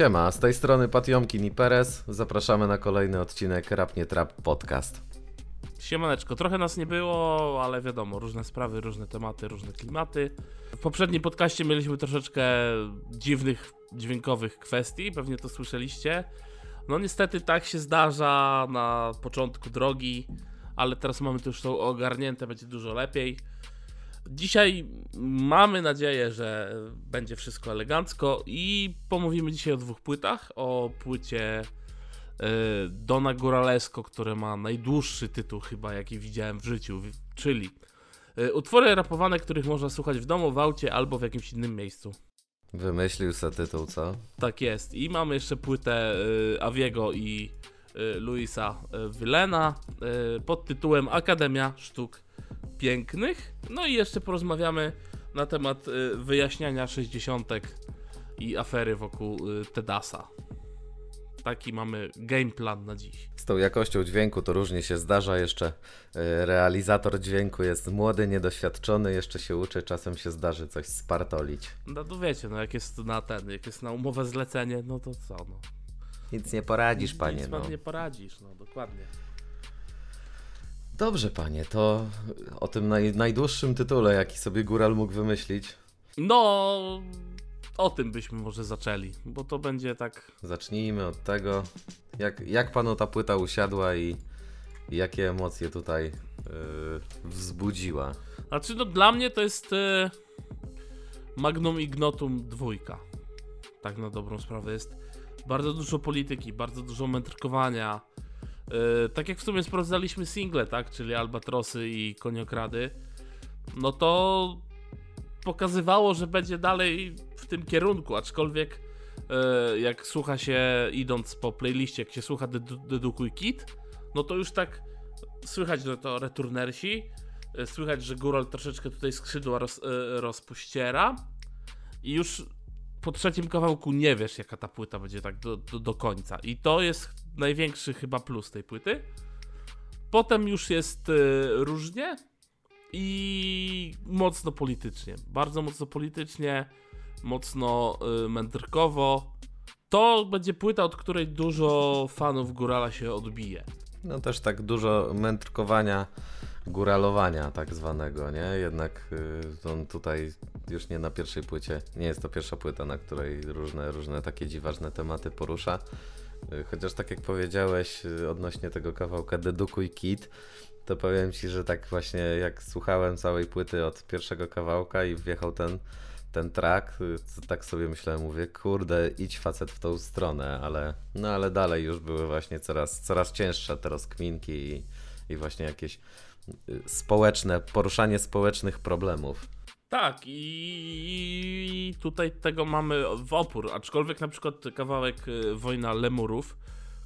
Siema, z tej strony Patiomkin i Perez. Zapraszamy na kolejny odcinek Rap Nie Trap Podcast. Siemaneczko, trochę nas nie było, ale wiadomo, różne sprawy, różne tematy, różne klimaty. W poprzednim podcaście mieliśmy troszeczkę dziwnych dźwiękowych kwestii, pewnie to słyszeliście. No niestety tak się zdarza na początku drogi, ale teraz mamy to już to ogarnięte, będzie dużo lepiej. Dzisiaj mamy nadzieję, że będzie wszystko elegancko i pomówimy dzisiaj o dwóch płytach. O płycie y, Dona Góralesko, które ma najdłuższy tytuł chyba, jaki widziałem w życiu, czyli y, utwory rapowane, których można słuchać w domu, w aucie albo w jakimś innym miejscu. Wymyślił se tytuł, co? Tak jest. I mamy jeszcze płytę y, Aviego i Luisa Wylena y, pod tytułem Akademia Sztuk Pięknych. No i jeszcze porozmawiamy na temat y, wyjaśniania 60 i afery wokół y, Tedasa. Taki mamy game plan na dziś. Z tą jakością dźwięku to różnie się zdarza. Jeszcze e, realizator dźwięku jest młody, niedoświadczony, jeszcze się uczy, czasem się zdarzy coś spartolić. No to wiecie, no jak jest na ten, jak jest na umowę zlecenie, no to co, no. Nic nie poradzisz, panie. Nic No. pan nie poradzisz, no dokładnie. Dobrze, panie, to o tym naj, najdłuższym tytule, jaki sobie Góral mógł wymyślić. No, o tym byśmy może zaczęli, bo to będzie tak Zacznijmy od tego, jak, jak panu ta płyta usiadła i, jakie emocje tutaj e, wzbudziła. Znaczy, no dla mnie to jest e, Magnum Ignotum dwójka. Tak na dobrą sprawę jest bardzo dużo polityki, bardzo dużo mędrkowania. E, tak jak w sumie sprawdzaliśmy single, tak, czyli Albatrosy i Koniokrady, no to pokazywało, że będzie dalej w tym kierunku, aczkolwiek e, jak słucha się, idąc po playliście, jak się słucha Dedu- Dedukuj Kit, no to już tak słychać, że to returnersi, E, Słychać, że Góral troszeczkę tutaj skrzydła roz, rozpościera i już po trzecim kawałku nie wiesz, jaka ta płyta będzie tak do, do, do końca. I to jest największy chyba plus tej płyty. Potem już jest e, różnie i mocno politycznie. Bardzo mocno politycznie, mocno e, mędrkowo. To będzie płyta, od której dużo fanów Górala się odbije. No też tak dużo mędrkowania, góralowania tak zwanego, nie? Jednak y, on tutaj już nie na pierwszej płycie, nie jest to pierwsza płyta, na której różne, różne takie dziwaczne tematy porusza. Y, Chociaż tak jak powiedziałeś y, odnośnie tego kawałka Dedukuj Kit, to powiem Ci, że tak właśnie jak słuchałem całej płyty od pierwszego kawałka i wjechał ten, ten track, y, tak sobie myślałem, mówię, kurde, idź facet w tą stronę, ale no ale dalej już były właśnie coraz, coraz cięższe te rozkminki i, i właśnie jakieś społeczne, poruszanie społecznych problemów. Tak, i tutaj tego mamy w opór. Aczkolwiek na przykład kawałek y, Wojna Lemurów,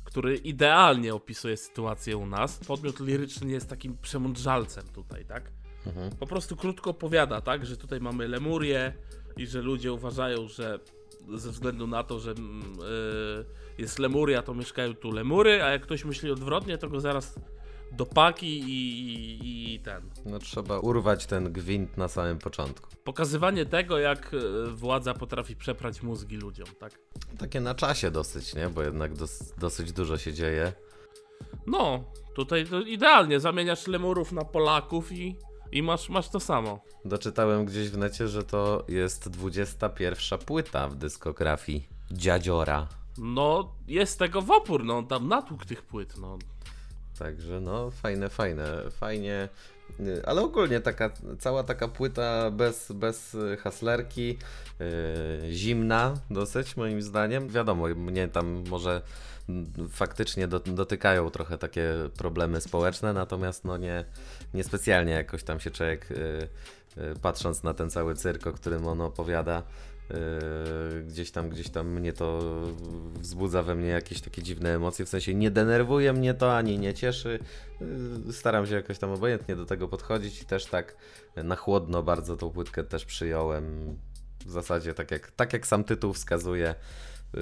który idealnie opisuje sytuację u nas. Podmiot liryczny jest takim przemądrzalcem tutaj, tak? Mhm. Po prostu krótko opowiada, tak? Że tutaj mamy Lemurię i że ludzie uważają, że ze względu na to, że mm, y, jest Lemuria, to mieszkają tu Lemury, a jak ktoś myśli odwrotnie, to go zaraz do paki i, i, i ten. No trzeba urwać ten gwint na samym początku. Pokazywanie tego, jak e, władza potrafi przeprać mózgi ludziom, tak? Takie na czasie dosyć, nie? Bo jednak dos, dosyć dużo się dzieje. No, tutaj to idealnie, zamieniasz lemurów na Polaków i, i masz, masz to samo. Doczytałem gdzieś w necie, że to jest 21 płyta w dyskografii Dziadziora. No, jest tego w opór, no, tam natłuk tych płyt, no. Także no, fajne, fajne, fajnie. Y, Ale ogólnie taka, cała taka płyta bez, bez haslerki, yy, zimna dosyć moim zdaniem. Wiadomo, mnie tam może faktycznie do, dotykają trochę takie problemy społeczne, natomiast no nie, niespecjalnie jakoś tam się człowiek yy, yy, patrząc na ten cały cyrk, o którym on opowiada, gdzieś tam, gdzieś tam mnie to wzbudza we mnie jakieś takie dziwne emocje, w sensie nie denerwuje mnie to, ani nie cieszy. Yy, Staram się jakoś tam obojętnie do tego podchodzić i też tak na chłodno bardzo tą płytkę też przyjąłem. W zasadzie tak jak, tak jak sam tytuł wskazuje. Yy,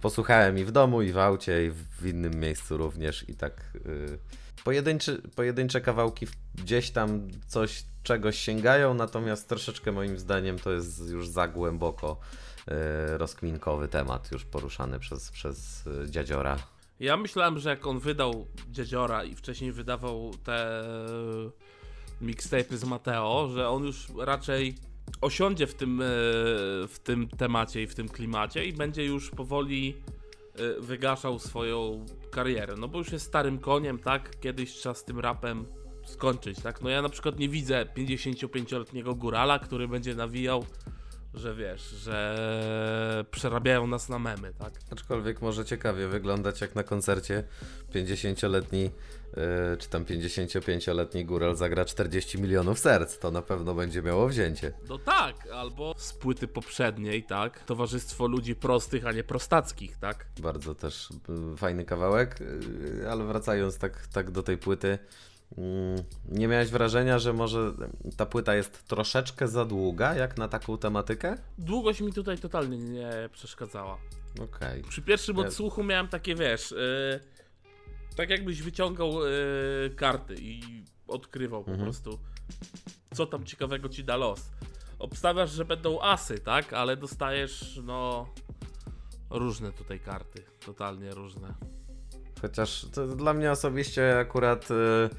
Posłuchałem i w domu, i w aucie, i w innym miejscu również i tak yy, pojedynczy, pojedyncze kawałki gdzieś tam coś, czegoś sięgają, natomiast troszeczkę moim zdaniem to jest już za głęboko e, rozkminkowy temat już poruszany przez, przez e, dziadziora. Ja myślałem, że jak on wydał Dziadziora i wcześniej wydawał te mixtape'y z Mateo, że on już raczej osiądzie w tym, e, w tym temacie i w tym klimacie i będzie już powoli e, wygaszał swoją karierę. No bo już jest starym koniem, tak? Kiedyś trzeba z tym rapem skończyć, tak? No ja na przykład nie widzę 55-letniego górala, który będzie nawijał że wiesz, że przerabiają nas na memy, tak? Aczkolwiek może ciekawie wyglądać jak na koncercie 50-letni yy, czy tam 55-letni góral zagra 40 milionów serc. To na pewno będzie miało wzięcie. No tak, albo z płyty poprzedniej, tak? Towarzystwo ludzi prostych, a nie prostackich, tak? Bardzo też fajny kawałek, yy, ale wracając tak, tak do tej płyty. Mm, nie miałeś wrażenia, że może ta płyta jest troszeczkę za długa, jak na taką tematykę? Długość mi tutaj totalnie nie przeszkadzała. Okej. Przy pierwszym odsłuchu miałem takie, wiesz, yy, tak jakbyś wyciągał yy, karty i odkrywał po Mhm. prostu, co tam ciekawego ci da los. Obstawiasz, że będą asy, tak? Ale dostajesz, no, różne tutaj karty. Totalnie różne. Chociaż to dla mnie osobiście akurat. Yy,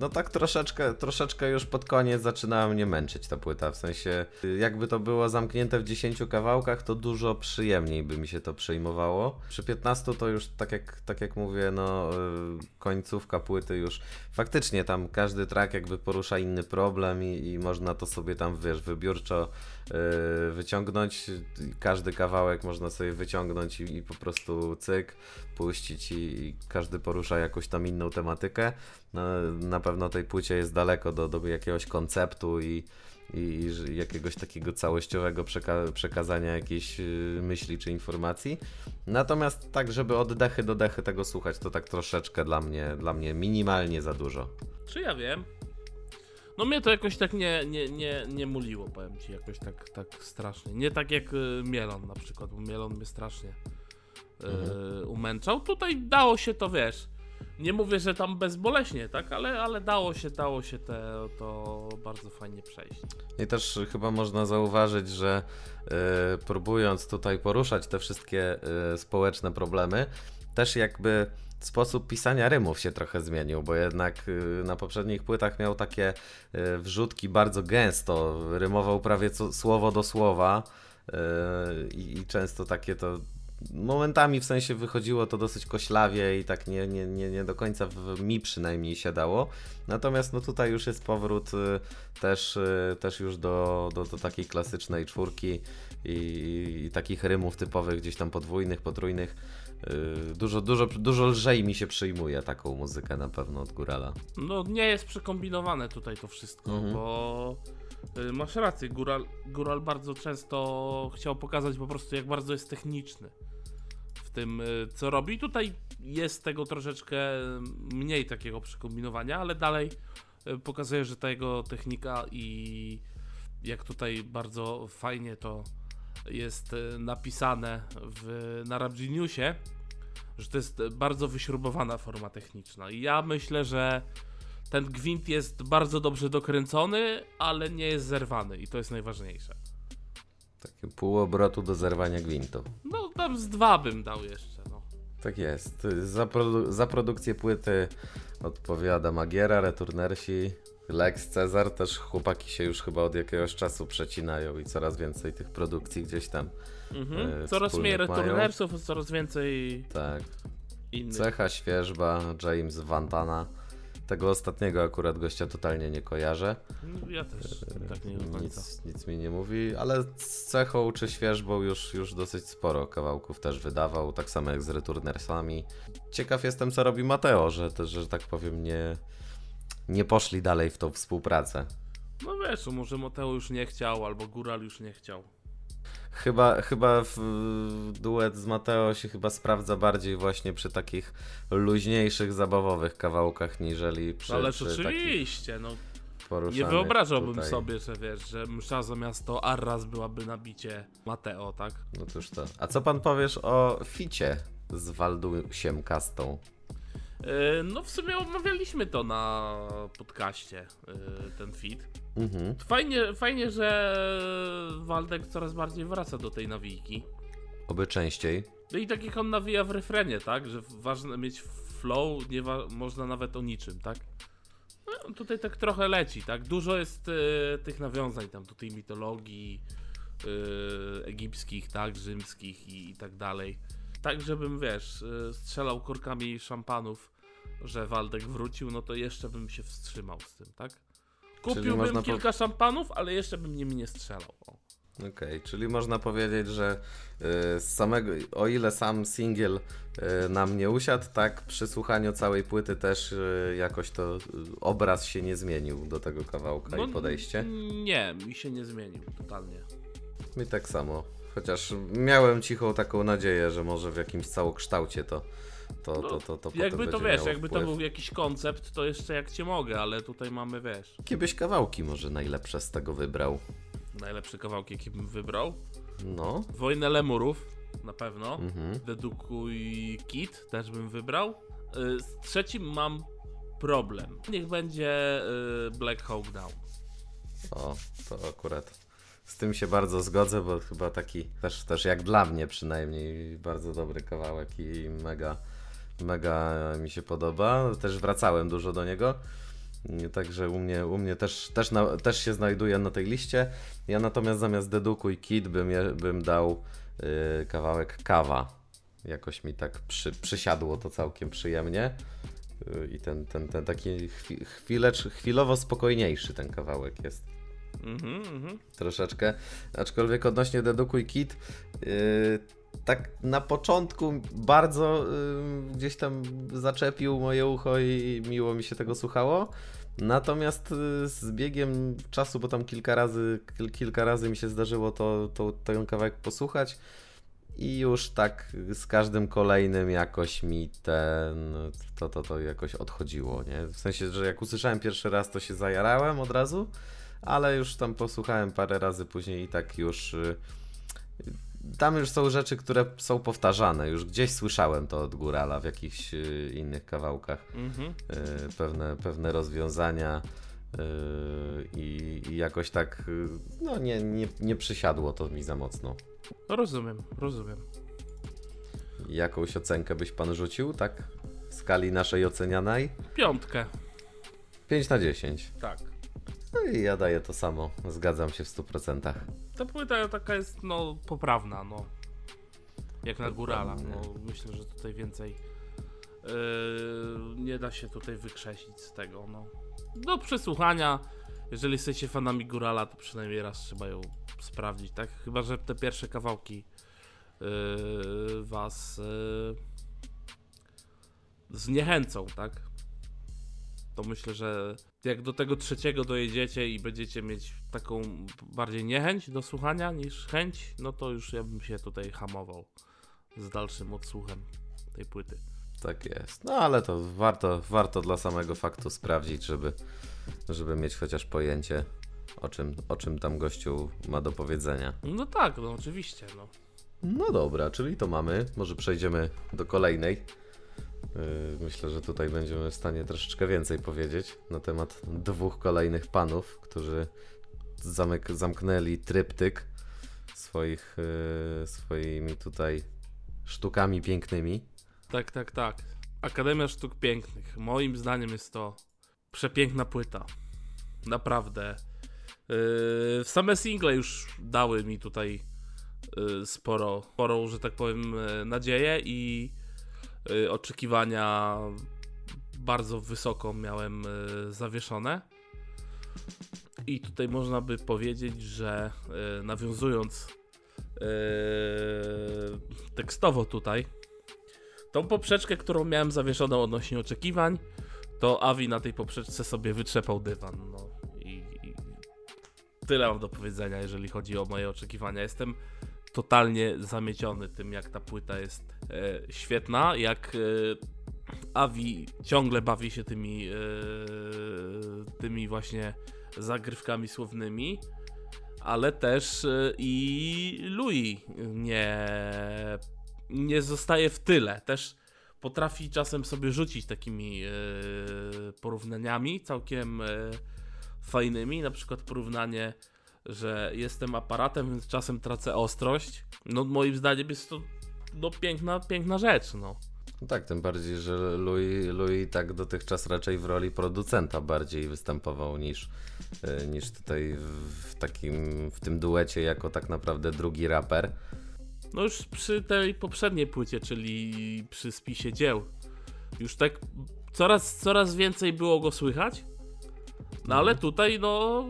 no tak troszeczkę, troszeczkę już pod koniec zaczynała mnie męczyć ta płyta. W sensie, yy, jakby to było zamknięte w 10 kawałkach, to dużo przyjemniej by mi się to przejmowało. Przy 15 to już tak jak, tak jak mówię, no yy, końcówka płyty już faktycznie tam każdy track jakby porusza inny problem i, i można to sobie tam wiesz, wybiórczo yy, wyciągnąć. Każdy kawałek można sobie wyciągnąć i, i po prostu cyk, puścić i, i każdy porusza jakąś tam inną tematykę. Na, na pewno tej płycie jest daleko do, do jakiegoś konceptu i, i, i jakiegoś takiego całościowego przeka- przekazania jakiejś yy, myśli czy informacji. Natomiast tak, żeby od dechy do dechy tego słuchać, to tak troszeczkę dla mnie, dla mnie minimalnie za dużo. Czy ja wiem? No mnie to jakoś tak nie, nie, nie, nie muliło, powiem ci, jakoś tak, tak strasznie. Nie tak jak y, Mielon na przykład, bo Mielon mnie strasznie y, Mhm. umęczał. Tutaj dało się to, wiesz, nie mówię, że tam bezboleśnie, tak, ale, ale dało się, dało się te, to bardzo fajnie przejść. I też chyba można zauważyć, że e, próbując tutaj poruszać te wszystkie społeczne problemy, też jakby sposób pisania rymów się trochę zmienił, bo jednak e, na poprzednich płytach miał takie e, wrzutki bardzo gęsto, rymował prawie co, słowo do słowa e, i, i często takie to momentami w sensie wychodziło to dosyć koślawie i tak nie, nie, nie, nie do końca w mi przynajmniej siadało. Natomiast no tutaj już jest powrót y, też, y, też już do, do, do takiej klasycznej czwórki i, i takich rymów typowych gdzieś tam podwójnych, potrójnych. Y, Dużo, dużo, dużo lżej mi się przyjmuje taką muzykę na pewno od Górala. No nie jest przekombinowane tutaj to wszystko, Mhm. bo y, masz rację, Góral, Góral bardzo często chciał pokazać po prostu jak bardzo jest techniczny w tym y, co robi. Tutaj jest tego troszeczkę mniej takiego przekombinowania, ale dalej y, pokazuje, że ta jego technika i jak tutaj bardzo fajnie to jest y, napisane w, na Rap Geniusie, że to jest bardzo wyśrubowana forma techniczna. I ja myślę, że ten gwint jest bardzo dobrze dokręcony, ale nie jest zerwany i to jest najważniejsze. Takie pół obrotu do zerwania gwintu. No tam z dwa bym dał jeszcze, no. Tak jest. Za, produ- za produkcję płyty odpowiada Magiera, Returnersi, Lex Cezar. Też chłopaki się już chyba od jakiegoś czasu przecinają i coraz więcej tych produkcji gdzieś tam. Mhm. E, Coraz mniej mają. returnersów, coraz więcej Tak. innych. Cecha, Świeżba, James Vantana. Tego ostatniego akurat gościa totalnie nie kojarzę. Ja też tak nie do. Nic, nic mi nie mówi, ale z Cechą czy Świeżbą już, już dosyć sporo kawałków też wydawał, tak samo jak z Returnersami. Ciekaw jestem, co robi Mateo, że, też, że tak powiem, nie, nie poszli dalej w tą współpracę. No wiesz, może Mateo już nie chciał, albo Góral już nie chciał. Chyba, chyba w, duet z Mateo się chyba sprawdza bardziej właśnie przy takich luźniejszych, zabawowych kawałkach, niżeli przy, Ale przy takich oczywiście, no nie wyobrażałbym tutaj. sobie, że wiesz, że msza zamiast to Arras byłaby na bicie Mateo, tak? No cóż to. A co pan powiesz o ficie z Waldusiem Kastą? E, no w sumie omawialiśmy to na podcaście, e, ten feed. Mhm. Fajnie, fajnie, że Waldek coraz bardziej wraca do tej nawijki. Oby częściej. No i tak jak on nawija w refrenie, tak? Że ważne mieć flow, nie można nawet o niczym, tak? No, tutaj tak trochę leci, tak? Dużo jest e, tych nawiązań tam do tej mitologii e, egipskich, tak? Rzymskich i, i tak dalej. Tak, żebym, wiesz, e, strzelał korkami szampanów, że Waldek wrócił, no to jeszcze bym się wstrzymał z tym, tak? Kupiłbym po- kilka szampanów, ale jeszcze bym nimi nie strzelał. Okej, czyli można powiedzieć, że y, z samego, o ile sam singiel y, nam nie usiadł, tak przy słuchaniu całej płyty też y, jakoś to y, obraz się nie zmienił do tego kawałka i podejście. Nie, mi się nie zmienił totalnie. Mi tak samo. Chociaż miałem cichą taką nadzieję, że może w jakimś całokształcie to to, to, to, to potem Jakby to wiesz, jakby wpływ. to był jakiś koncept, to jeszcze jak cię mogę, ale tutaj mamy, wiesz, Jakie byś kawałki może najlepsze z tego wybrał? najlepsze kawałki, jakie bym wybrał. No. Wojnę Lemurów, na pewno. Mhm. Dedukuj Kit, też bym wybrał. Y, Z trzecim mam problem. Niech będzie y, Black Hawk Down. O, to akurat z tym się bardzo zgodzę, bo chyba taki też, też jak dla mnie przynajmniej bardzo dobry kawałek i mega, mega mi się podoba. Też wracałem dużo do niego. Także u mnie, u mnie też, też, na, też się znajduje na tej liście. Ja natomiast zamiast Dedukuj Kid bym, je, bym dał y, kawałek Kawa. Jakoś mi tak przy, przysiadło to całkiem przyjemnie. Y, I ten, ten, ten taki chwi, chwilowo spokojniejszy ten kawałek jest Troszeczkę. Aczkolwiek odnośnie Dedukuj Kit, yy, tak na początku bardzo yy, gdzieś tam zaczepił moje ucho i miło mi się tego słuchało. Natomiast yy, z biegiem czasu, bo tam kilka razy, kil, kilka razy mi się zdarzyło to, to, ten kawałek posłuchać i już tak z każdym kolejnym jakoś mi ten, to, to, to jakoś odchodziło, nie? W sensie, że jak usłyszałem pierwszy raz, to się zajarałem od razu, ale już tam posłuchałem parę razy później i tak już. y, Tam już są rzeczy, które są powtarzane. Już gdzieś słyszałem to od Górala w jakichś y, innych kawałkach. Mhm. Y, Pewne, pewne rozwiązania. I, I jakoś tak, no nie, nie, nie przysiadło to mi za mocno. No rozumiem, rozumiem. Jakąś ocenkę byś pan rzucił, tak? W skali naszej ocenianej? Piątkę, 5 na 10. tak. No i ja daję to samo. Zgadzam się w 100%. Ta płyta taka jest, no, poprawna, no. Jak na górala. No, myślę, że tutaj więcej yy, nie da się tutaj wykrzesić z tego, no. Do przesłuchania, jeżeli jesteście fanami górala, to przynajmniej raz trzeba ją sprawdzić, tak? Chyba, że te pierwsze kawałki yy, was yy, zniechęcą, tak? To myślę, że jak do tego trzeciego dojedziecie i będziecie mieć taką bardziej niechęć do słuchania niż chęć, no to już ja bym się tutaj hamował z dalszym odsłuchem tej płyty. Tak jest. No ale to warto, warto dla samego faktu sprawdzić, żeby, żeby mieć chociaż pojęcie, o czym, o czym tam gościu ma do powiedzenia. No tak, no oczywiście, no. No dobra, czyli to mamy. Może przejdziemy do kolejnej. Yy, Myślę, że tutaj będziemy w stanie troszeczkę więcej powiedzieć na temat dwóch kolejnych panów, którzy zamyk, zamknęli tryptyk swoich, yy, swoimi tutaj sztukami pięknymi. Tak, tak, tak. Akademia Sztuk Pięknych. Moim zdaniem jest to przepiękna płyta. Naprawdę. Yy, same single już dały mi tutaj yy, sporo, sporą, że tak powiem, yy, nadzieję i oczekiwania bardzo wysoko miałem yy, zawieszone. I tutaj można by powiedzieć, że yy, nawiązując tekstowo tutaj, Tą poprzeczkę, którą miałem zawieszoną odnośnie oczekiwań, to Avi na tej poprzeczce sobie wytrzepał dywan. No i, i tyle mam do powiedzenia, jeżeli chodzi o moje oczekiwania. Jestem totalnie zamieciony tym, jak ta płyta jest e, świetna, jak e, Avi ciągle bawi się tymi, e, tymi właśnie zagrywkami słownymi, ale też e, i Louis nie nie zostaje w tyle. Też potrafi czasem sobie rzucić takimi porównaniami całkiem fajnymi. Na przykład porównanie, że jestem aparatem, więc czasem tracę ostrość. No moim zdaniem jest to no, piękna, piękna rzecz, no. No tak, tym bardziej, że Louis, Louis tak dotychczas raczej w roli producenta bardziej występował niż, e, niż tutaj w takim, w tym duecie jako tak naprawdę drugi raper. No już przy tej poprzedniej płycie, czyli przy spisie dzieł, już tak coraz, coraz więcej było go słychać, no ale Mhm. tutaj no,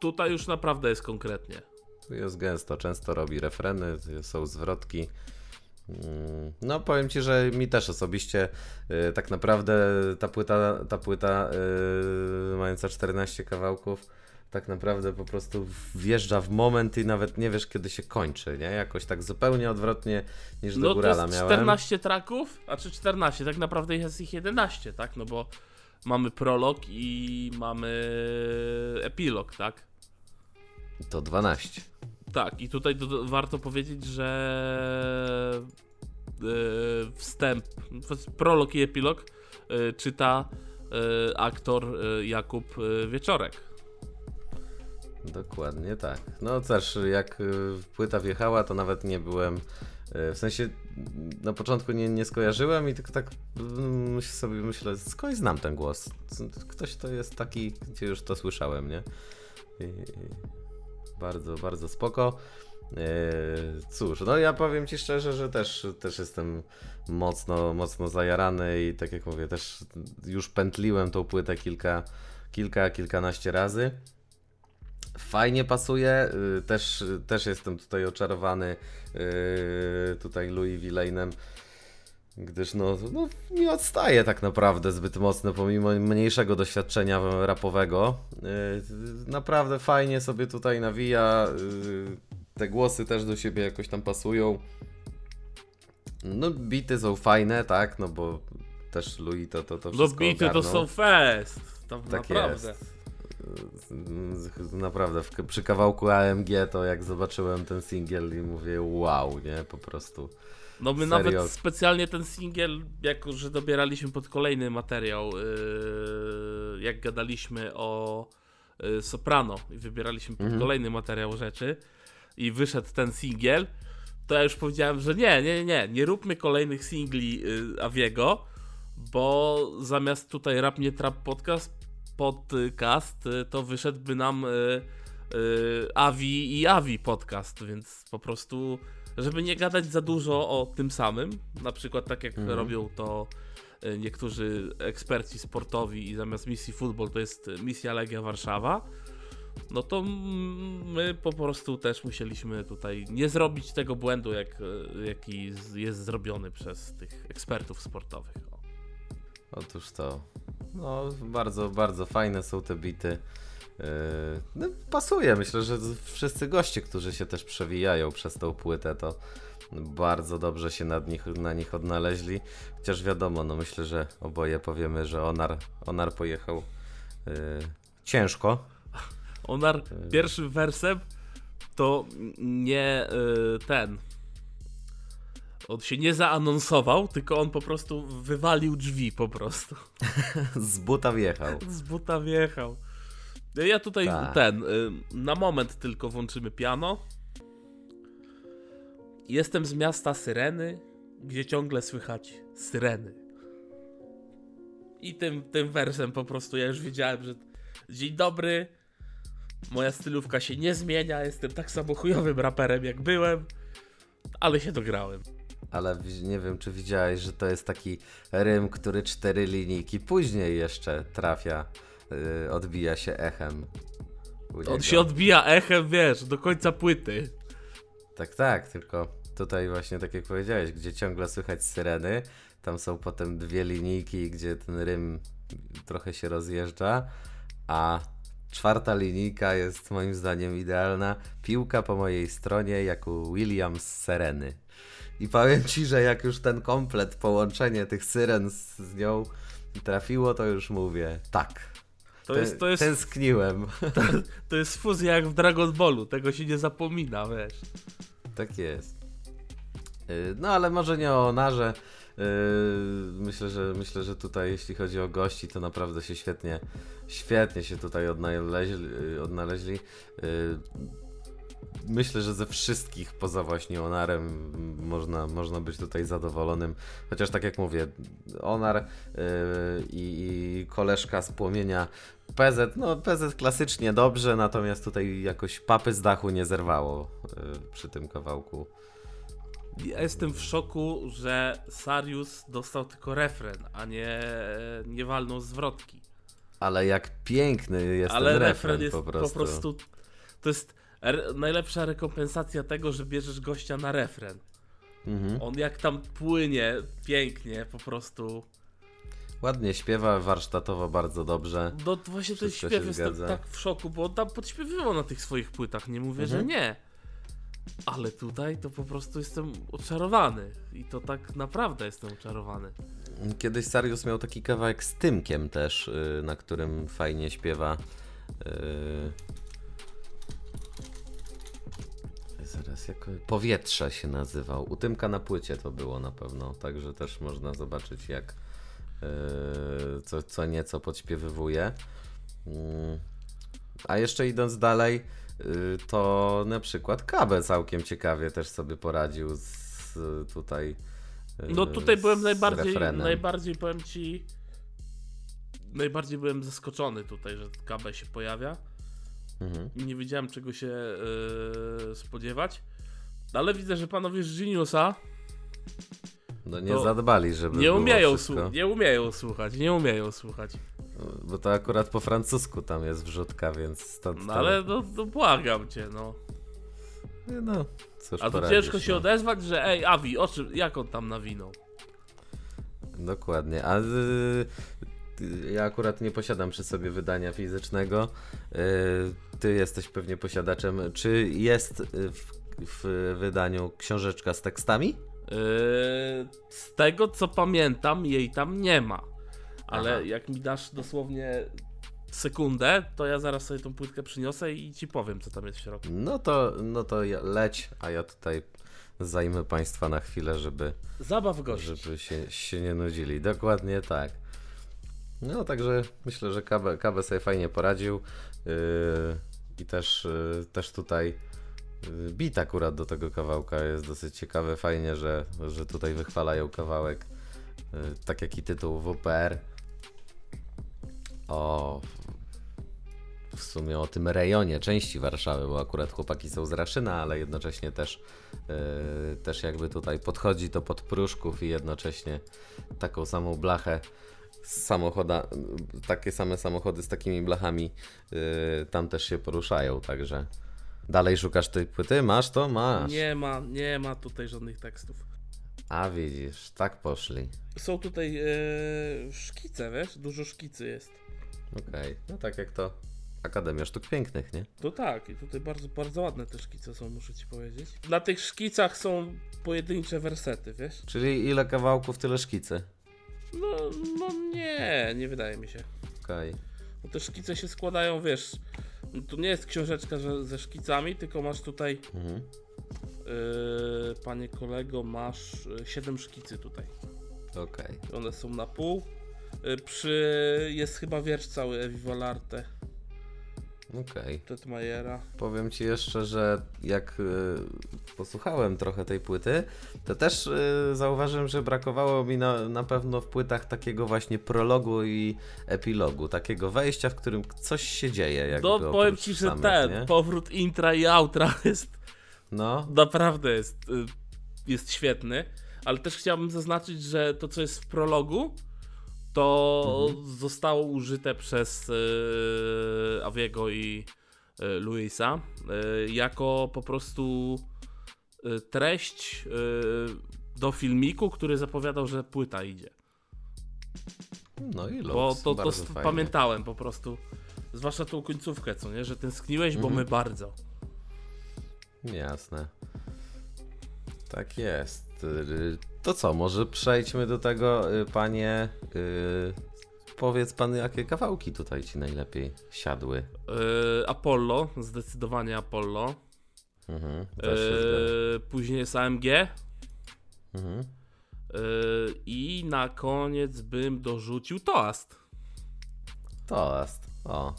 tutaj już naprawdę jest konkretnie. Tu jest gęsto, często robi refreny, są zwrotki. Mm, No, powiem ci, że mi też osobiście y, tak naprawdę ta płyta, ta płyta y, mająca 14 kawałków, tak naprawdę po prostu wjeżdża w moment i nawet nie wiesz, kiedy się kończy, nie? Jakoś tak zupełnie odwrotnie niż do No to Górala jest miałem. 14 traków, a czy 14, tak naprawdę jest ich 11, tak? No bo mamy prolog i mamy epilog, tak? To 12. Tak, i tutaj do, warto powiedzieć, że e, wstęp, prolog i epilog e, czyta e, aktor Jakub Wieczorek. Dokładnie tak. No też jak płyta wjechała, to nawet nie byłem. W sensie na początku nie, nie skojarzyłem i tylko tak mm, sobie myślę, skąd znam ten głos? Ktoś to jest taki, gdzie już to słyszałem, nie? I, bardzo, bardzo spoko. Y, Cóż, no ja powiem Ci szczerze, że też, też jestem mocno, mocno zajarany i tak jak mówię, też już pętliłem tą płytę kilka, kilka, kilkanaście razy. Fajnie pasuje, y, też, też jestem tutaj oczarowany y, tutaj Louis Villainem, gdyż no, no nie odstaje tak naprawdę zbyt mocno pomimo mniejszego doświadczenia rapowego. Y, Naprawdę fajnie sobie tutaj nawija, te głosy też do siebie jakoś tam pasują. No bity są fajne, tak, no bo też Louis to, to, to No wszystko bity to ogarnął. są fest. To Tak naprawdę. jest. Naprawdę, w, przy kawałku AMG to jak zobaczyłem ten singiel i mówię wow, nie, po prostu. No my Serio. nawet specjalnie ten singiel, jako że dobieraliśmy pod kolejny materiał, yy, jak gadaliśmy o yy, Soprano i wybieraliśmy pod Mhm. kolejny materiał rzeczy i wyszedł ten singiel, to ja już powiedziałem, że nie, nie, nie, nie róbmy kolejnych singli yy, Aviego, bo zamiast tutaj Rap Nie Trap Podcast, podcast, yy, to wyszedłby nam yy, Avi i Avi podcast, więc po prostu żeby nie gadać za dużo o tym samym, na przykład tak jak Mhm. robią to y, niektórzy eksperci sportowi i zamiast misji futbol to jest y, misja Legia Warszawa, no to my po prostu też musieliśmy tutaj nie zrobić tego błędu, jak, y, jaki jest zrobiony przez tych ekspertów sportowych. Otóż to. No, bardzo, bardzo fajne są te bity. Yy, No, pasuje, myślę, że wszyscy goście, którzy się też przewijają przez tą płytę, to bardzo dobrze się nad nich, na nich odnaleźli. Chociaż wiadomo, no myślę, że oboje powiemy, że Onar, Onar pojechał yy, ciężko. Onar pierwszym wersem to nie y, ten. On się nie zaanonsował, tylko on po prostu wywalił drzwi po prostu. Z buta wjechał. Z buta wjechał. Ja tutaj Tak. ten, y, na moment tylko włączymy piano. Jestem z miasta Syreny, gdzie ciągle słychać syreny. I tym, tym wersem po prostu ja już wiedziałem, że dzień dobry, moja stylówka się nie zmienia, jestem tak samo chujowym raperem jak byłem, ale się dograłem. Ale nie wiem, czy widziałeś, że to jest taki rym, który cztery linijki później jeszcze trafia, yy, odbija się echem. On się odbija echem, wiesz, do końca płyty. Tak, tak, tylko tutaj właśnie tak jak powiedziałeś, gdzie ciągle słychać syreny, tam są potem dwie linijki, gdzie ten rym trochę się rozjeżdża, a czwarta linijka jest moim zdaniem idealna. Piłka po mojej stronie jak u Williams z Sereny. I powiem ci, że jak już ten komplet, połączenie tych syren z, z nią trafiło, to już mówię tak. To jest, to jest Tęskniłem. To jest fuzja jak w Dragon Ballu, tego się nie zapomina, wiesz. Tak jest. Y, No ale może nie o Narze. myślę, że myślę, że tutaj jeśli chodzi o gości, to naprawdę się świetnie, świetnie się tutaj odnaleźli. odnaleźli. Myślę, że ze wszystkich poza właśnie Onarem można, można być tutaj zadowolonym. Chociaż tak jak mówię, Onar yy, i koleżka z płomienia PZ, no PZ klasycznie dobrze, natomiast tutaj jakoś papy z dachu nie zerwało yy, przy tym kawałku. Ja jestem w szoku, że Sarius dostał tylko refren, a nie, nie walną zwrotki. Ale jak piękny jest Ale ten refren, refren jest po prostu. po prostu. To jest re najlepsza rekompensacja tego, że bierzesz gościa na refren. Mhm. On jak tam płynie pięknie, po prostu. Ładnie śpiewa, warsztatowo bardzo dobrze. No to właśnie ten śpiew zgadza. tak w szoku, bo on tam podśpiewywał na tych swoich płytach, nie mówię, że Mhm. nie. Ale tutaj to po prostu jestem oczarowany. I to tak naprawdę jestem oczarowany. Kiedyś Sarius miał taki kawałek z Tymkiem też, y, na którym fajnie śpiewa. Zaraz, jak Powietrze się nazywał. U Tymka na płycie to było na pewno, także też można zobaczyć jak y, co, co nieco podśpiewywuje. Mm. A jeszcze idąc dalej, y, to na przykład Kabe całkiem ciekawie też sobie poradził z tutaj. y, No tutaj byłem najbardziej, refrenem. najbardziej powiem ci, najbardziej byłem zaskoczony tutaj, że KB się pojawia. Mhm. Nie wiedziałem czego się yy, spodziewać. Ale widzę, że panowie z Geniusa No nie zadbali, żeby nie umieją, słu- nie umieją słuchać, nie umieją słuchać. Bo to akurat po francusku tam jest wrzutka, więc stąd No ale no, no błagam cię, no. No, cóż A to ciężko się no. odezwać, że ej, Avi, o czym, jak on tam nawinął? Dokładnie. A y, ja akurat nie posiadam przy sobie wydania fizycznego. Y, ty jesteś pewnie posiadaczem. Czy jest y, w, w wydaniu książeczka z tekstami? Yy, z tego co pamiętam, jej tam nie ma. Ale Aha. jak mi dasz dosłownie sekundę, to ja zaraz sobie tą płytkę przyniosę i ci powiem, co tam jest w środku. No to, no to leć, a ja tutaj zajmę Państwa na chwilę, żeby, Zabaw gości. żeby się, się nie nudzili. Dokładnie tak. No także myślę, że Kabe, Kabe sobie fajnie poradził yy, i też, yy, też tutaj yy, bit akurat do tego kawałka jest dosyć ciekawy. Fajnie, że, że tutaj wychwalają kawałek, yy, tak jak i tytuł WPR. O w sumie o tym rejonie części Warszawy, bo akurat chłopaki są z Raszyna, ale jednocześnie też, yy, też jakby tutaj podchodzi to pod Pruszków i jednocześnie taką samą blachę z samochoda, takie same samochody z takimi blachami yy, tam też się poruszają, także dalej szukasz tej płyty? Masz to? Masz. Nie ma, nie ma tutaj żadnych tekstów. A widzisz, tak poszli. Są tutaj e, szkice, wiesz? Dużo szkicy jest. Okej, no tak jak to Akademia Sztuk Pięknych, nie? To tak, i tutaj bardzo, bardzo ładne te szkice są, muszę ci powiedzieć. Na tych szkicach są pojedyncze wersety, wiesz? Czyli ile kawałków, tyle szkicy. No, no nie, nie wydaje mi się. Okej. Bo te szkice się składają, wiesz, to nie jest książeczka że, ze szkicami, tylko masz tutaj, Mhm. yy, panie kolego, masz 7 szkicy tutaj. Okej. One są na pół. Yy, przy, jest chyba wiersz cały Ewi Valarte, Okej. Tetmajera. Powiem ci jeszcze, że jak y, posłuchałem trochę tej płyty, to też y, zauważyłem, że brakowało mi na, na pewno w płytach takiego właśnie prologu i epilogu, takiego wejścia, w którym coś się dzieje. Jakby No powiem ci, że samych, ten nie? powrót intra i outra jest No, naprawdę jest, y, jest świetny, ale też chciałbym zaznaczyć, że to co jest w prologu to Mhm. zostało użyte przez y, Aviego i y, Luisa y, jako po prostu y, treść do filmiku, który zapowiadał, że płyta idzie. no i Bo Lux, to, to fajnie. pamiętałem po prostu. Zwłaszcza tą końcówkę, co nie? Że tęskniłeś, bo Mhm. my bardzo. Jasne. Tak jest. Y, To co, może przejdźmy do tego, y, panie. y, Powiedz pan, jakie kawałki tutaj ci najlepiej siadły. Yy, Apollo, zdecydowanie Apollo. Mhm. Yy, później jest AMG. Mhm. I na koniec bym dorzucił toast. Toast, o.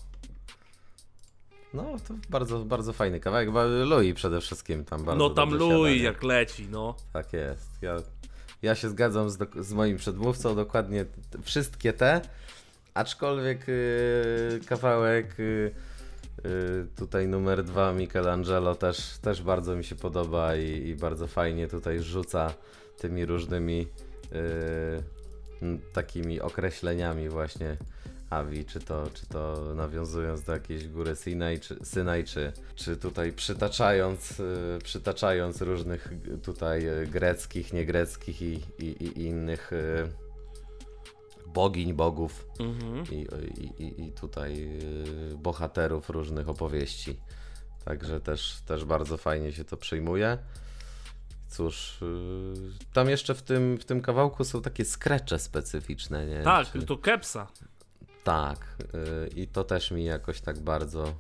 No, to bardzo, bardzo fajny kawałek. Louis przede wszystkim tam bardzo No tam Louis siada, nie? jak leci, no. Tak jest. Ja, ja się zgadzam z, z moim przedmówcą, dokładnie wszystkie te, aczkolwiek yy, kawałek yy, tutaj numer dwa Michelangelo też, też bardzo mi się podoba i, i bardzo fajnie tutaj rzuca tymi różnymi yy, takimi określeniami właśnie Avi, czy to, czy to nawiązując do jakiejś góry Sinai, czy, Synaj, czy, czy tutaj przytaczając, y, przytaczając różnych y, tutaj y, greckich, niegreckich i, i, i innych y, bogiń, bogów Mhm. i, i, i, tutaj bohaterów różnych opowieści. Także też, też bardzo fajnie się to przyjmuje. Cóż, tam jeszcze w tym, w tym kawałku są takie skrecze specyficzne, nie? Tak, Czy- to kepsa. Tak, y, i to też mi jakoś tak bardzo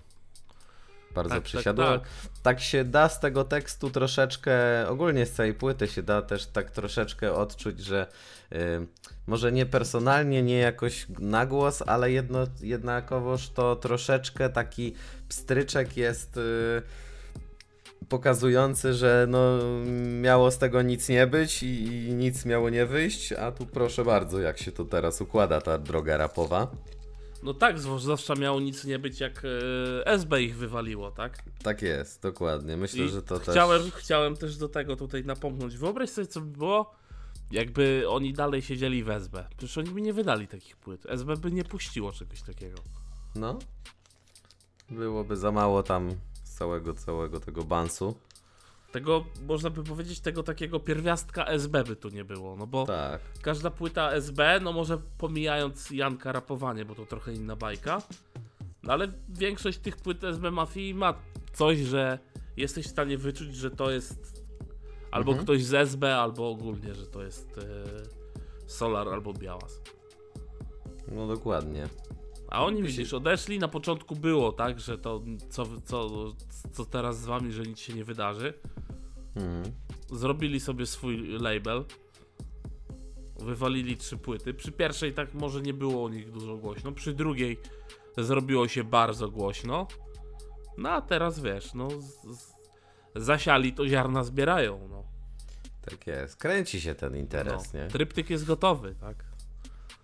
bardzo Tak, tak, przysiadło. Tak, tak. się da z tego tekstu troszeczkę, ogólnie z całej płyty się da też tak troszeczkę odczuć, że y, może nie personalnie, nie jakoś na głos, ale jedno, jednakowoż to troszeczkę taki pstryczek jest y, pokazujący, że no miało z tego nic nie być i, i nic miało nie wyjść, a tu proszę bardzo, jak się to teraz układa ta droga rapowa. No tak, zwłaszcza miało nic nie być, jak e, SB ich wywaliło, tak? Tak jest, dokładnie. Myślę, I że to chciałem, też... chciałem też do tego tutaj napomknąć. Wyobraź sobie, co by było, jakby oni dalej siedzieli w SB. Przecież oni by nie wydali takich płyt. SB by nie puściło czegoś takiego. No. Byłoby za mało tam z całego, całego tego bansu. Tego, można by powiedzieć, tego takiego pierwiastka SB by tu nie było, no bo Tak. każda płyta SB, no może pomijając Janka rapowanie, bo to trochę inna bajka, no ale większość tych płyt SB Mafii ma coś, że jesteś w stanie wyczuć, że to jest albo Mhm. ktoś z SB, albo ogólnie, że to jest e, Solar albo Białas. No dokładnie. A oni widzisz, odeszli, na początku było tak, że to co, co, co teraz z wami, że nic się nie wydarzy. Mhm. Zrobili sobie swój label. Wywalili trzy płyty. Przy pierwszej tak może nie było o nich dużo głośno. Przy drugiej zrobiło się bardzo głośno. No a teraz wiesz, no z, z, zasiali to ziarna zbierają. No. Tak jest. Kręci się ten interes, no. nie? Tryptyk jest gotowy, tak?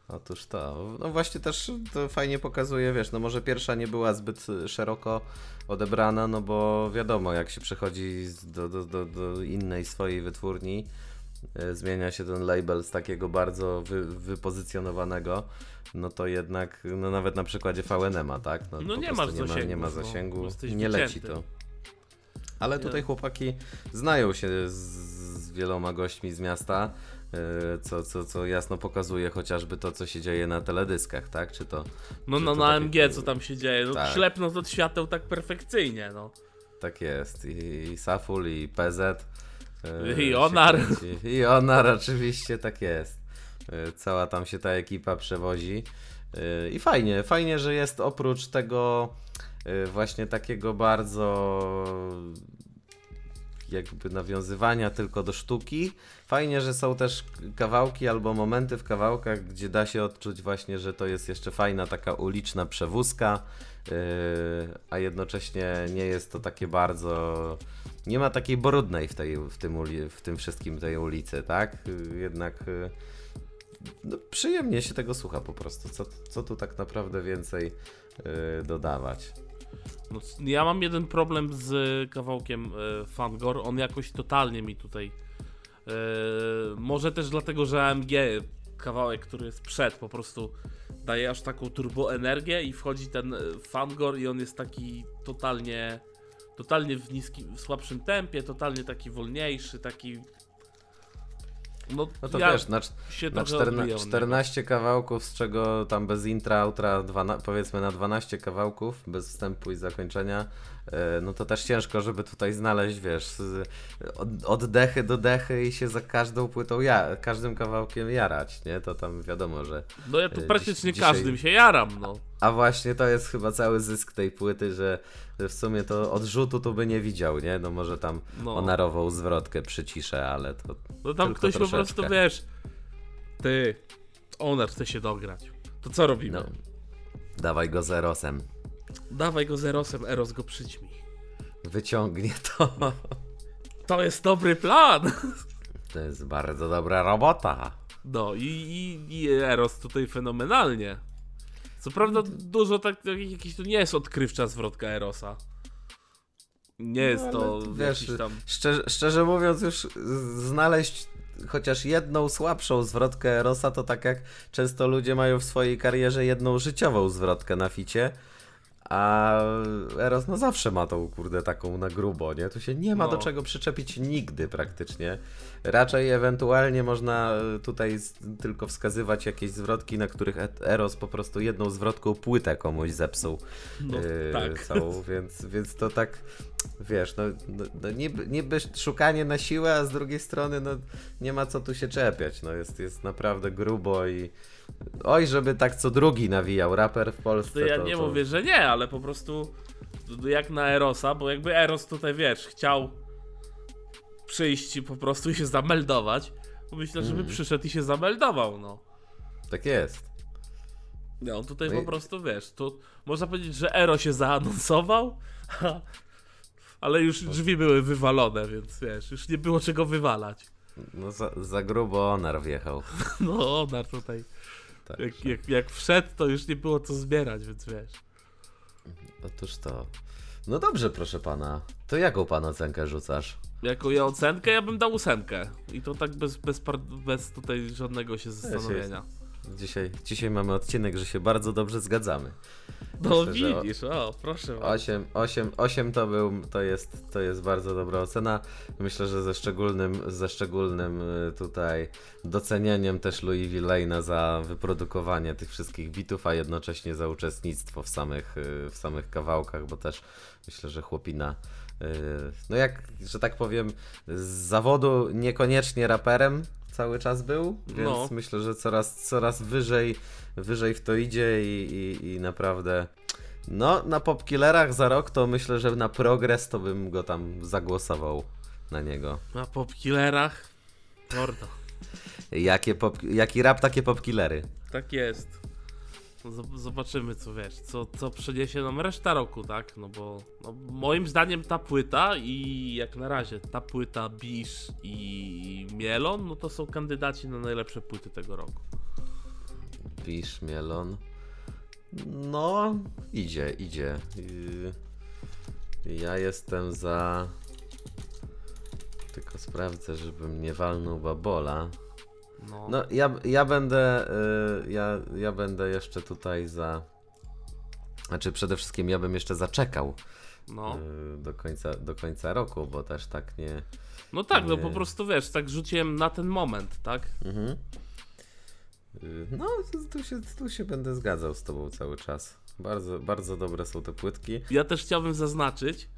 Otóż to. No właśnie też to fajnie pokazuje, wiesz, no może pierwsza nie była zbyt szeroko odebrana, no bo wiadomo, jak się przechodzi z- do, do, do, do innej swojej wytwórni, e, zmienia się ten label z takiego bardzo wy, wypozycjonowanego, no to jednak, no nawet na przykładzie VNM-a, tak? No po nie masz nie ma, nie ma no. zasięgu, nie leci wycięty. to. Ale tutaj chłopaki znają się z, z wieloma gośćmi z miasta, co, co, co jasno pokazuje chociażby to, co się dzieje na teledyskach, tak? Czy to No, Czy no to na takie- MG co tam się dzieje. No Tak. ślepno od świateł tak perfekcyjnie, no. tak jest. I, i Saful, i PZ. e, I Onar. I Onar, oczywiście, tak jest. E, Cała tam się ta ekipa przewozi. E, I fajnie, fajnie, że jest oprócz tego e, właśnie takiego bardzo jakby nawiązywania tylko do sztuki. Fajnie, że są też kawałki albo momenty w kawałkach, gdzie da się odczuć właśnie, że to jest jeszcze fajna taka uliczna przewózka, yy, a jednocześnie nie jest to takie bardzo... Nie ma takiej brudnej w, tej, w, tym, uli, w tym wszystkim tej ulicy, tak? Jednak yy, no, przyjemnie się tego słucha po prostu. Co, co tu tak naprawdę więcej yy, dodawać? No, ja mam jeden problem z kawałkiem e, Fangor. On jakoś totalnie mi tutaj. E, może też dlatego, że AMG kawałek, który jest przed, po prostu daje aż taką turboenergię i wchodzi ten e, Fangor i on jest taki totalnie. Totalnie w niskim, w słabszym tempie, totalnie taki wolniejszy, taki. No, No to ja wiesz, na, Na trochę odbiję 14, od niego. 14 kawałków, z czego tam bez intra, outra, dwana, powiedzmy na 12 kawałków, bez wstępu i zakończenia, no to też ciężko, żeby tutaj znaleźć, wiesz, od, od dechy do dechy i się za każdą płytą, ja, każdym kawałkiem jarać, nie? To tam wiadomo, że No ja tu e, praktycznie dziś- dzisiaj- każdym się jaram, no. A właśnie to jest chyba cały zysk tej płyty, że w sumie to odrzutu tu by nie widział, nie? No może tam No. onarową zwrotkę przyciszę, ale to No tam ktoś po troszeczkę. prostu, wiesz, ty, Onar chce się dograć. To co robimy? no. Dawaj go zerosem. Dawaj go zerosem, Eros go przyćmi. Wyciągnie to. To jest dobry plan! To jest bardzo dobra robota. No i, i, i Eros tutaj fenomenalnie. Co prawda dużo tak, jakiś tu nie jest odkrywcza zwrotka Erosa. Nie jest No, to wiesz, jakiś tam... Szczerze, szczerze mówiąc, już z- znaleźć chociaż jedną słabszą zwrotkę Erosa, to tak jak często ludzie mają w swojej karierze jedną życiową zwrotkę na ficie. A Eros no zawsze ma tą kurde taką na grubo, nie? Tu się nie ma No. do czego przyczepić nigdy praktycznie. Raczej ewentualnie można e, tutaj tylko wskazywać jakieś zwrotki, na których E- Eros po prostu jedną zwrotką płytę komuś zepsuł. No, Yy, tak. całą, więc, więc to tak, wiesz, no, no, no niby, niby szukanie na siłę, a z drugiej strony no, nie ma co tu się czepiać, no jest, jest naprawdę grubo i oj, żeby tak co drugi nawijał raper w Polsce. To ja to, nie to... mówię, że nie, ale po prostu jak na Erosa, bo jakby Eros tutaj, wiesz, chciał przyjść i po prostu i się zameldować, myślę, żeby Mhm. przyszedł i się zameldował, no. Tak jest. Nie, on tutaj No po i- prostu, wiesz, to można powiedzieć, że Ero się zaanonsował, ale już drzwi były wywalone, więc wiesz, już nie było czego wywalać. No za, za grubo Onar wjechał. No, Onar tutaj, Tak. jak, jak, jak wszedł, to już nie było co zbierać, więc wiesz. Otóż to. No dobrze, proszę pana. To jaką pan ocenkę rzucasz? Jako ja ocenkę, ja bym dał ósemkę. I to tak bez, bez, bez tutaj żadnego się zastanowienia. Dzisiaj, dzisiaj mamy odcinek, że się bardzo dobrze zgadzamy. No Myślę, że o- widzisz, o, proszę bardzo. 8, 8, 8 to był, to jest, to jest bardzo dobra ocena. Myślę, że ze szczególnym, ze szczególnym y, tutaj docenieniem też Louis Villaina za wyprodukowanie tych wszystkich bitów, a jednocześnie za uczestnictwo w samych, y, w samych kawałkach, bo też myślę, że chłopina, y, no jak, że tak powiem, z zawodu niekoniecznie raperem cały czas był, więc No. myślę, że coraz, coraz wyżej, wyżej w to idzie i, i, i naprawdę no, na Popkillerach za rok to myślę, że na progres to bym go tam zagłosował na niego. Na popkillerach, mordo. Jakie pop, jaki rap, takie Popkillery. Tak jest. Zob- Zobaczymy, co wiesz, co, co przyniesie nam reszta roku, tak? No bo no, moim zdaniem ta płyta i jak na razie ta płyta Bisz i Mielon, no to są kandydaci na najlepsze płyty tego roku. Pisz, Mielon. No, idzie, idzie. Yy, Ja jestem za... Tylko sprawdzę, żebym nie walnął babola. No, No, ja, ja będę. y, ja, ja będę jeszcze tutaj za. Znaczy, przede wszystkim ja bym jeszcze zaczekał no. y, do, końca, do końca roku, bo też tak nie. no tak, no nie. po prostu wiesz, tak rzuciłem na ten moment, tak? Mhm. Y, No, tu się, tu się będę zgadzał z Tobą cały czas. Bardzo, bardzo dobre są te płytki. Ja też chciałbym zaznaczyć,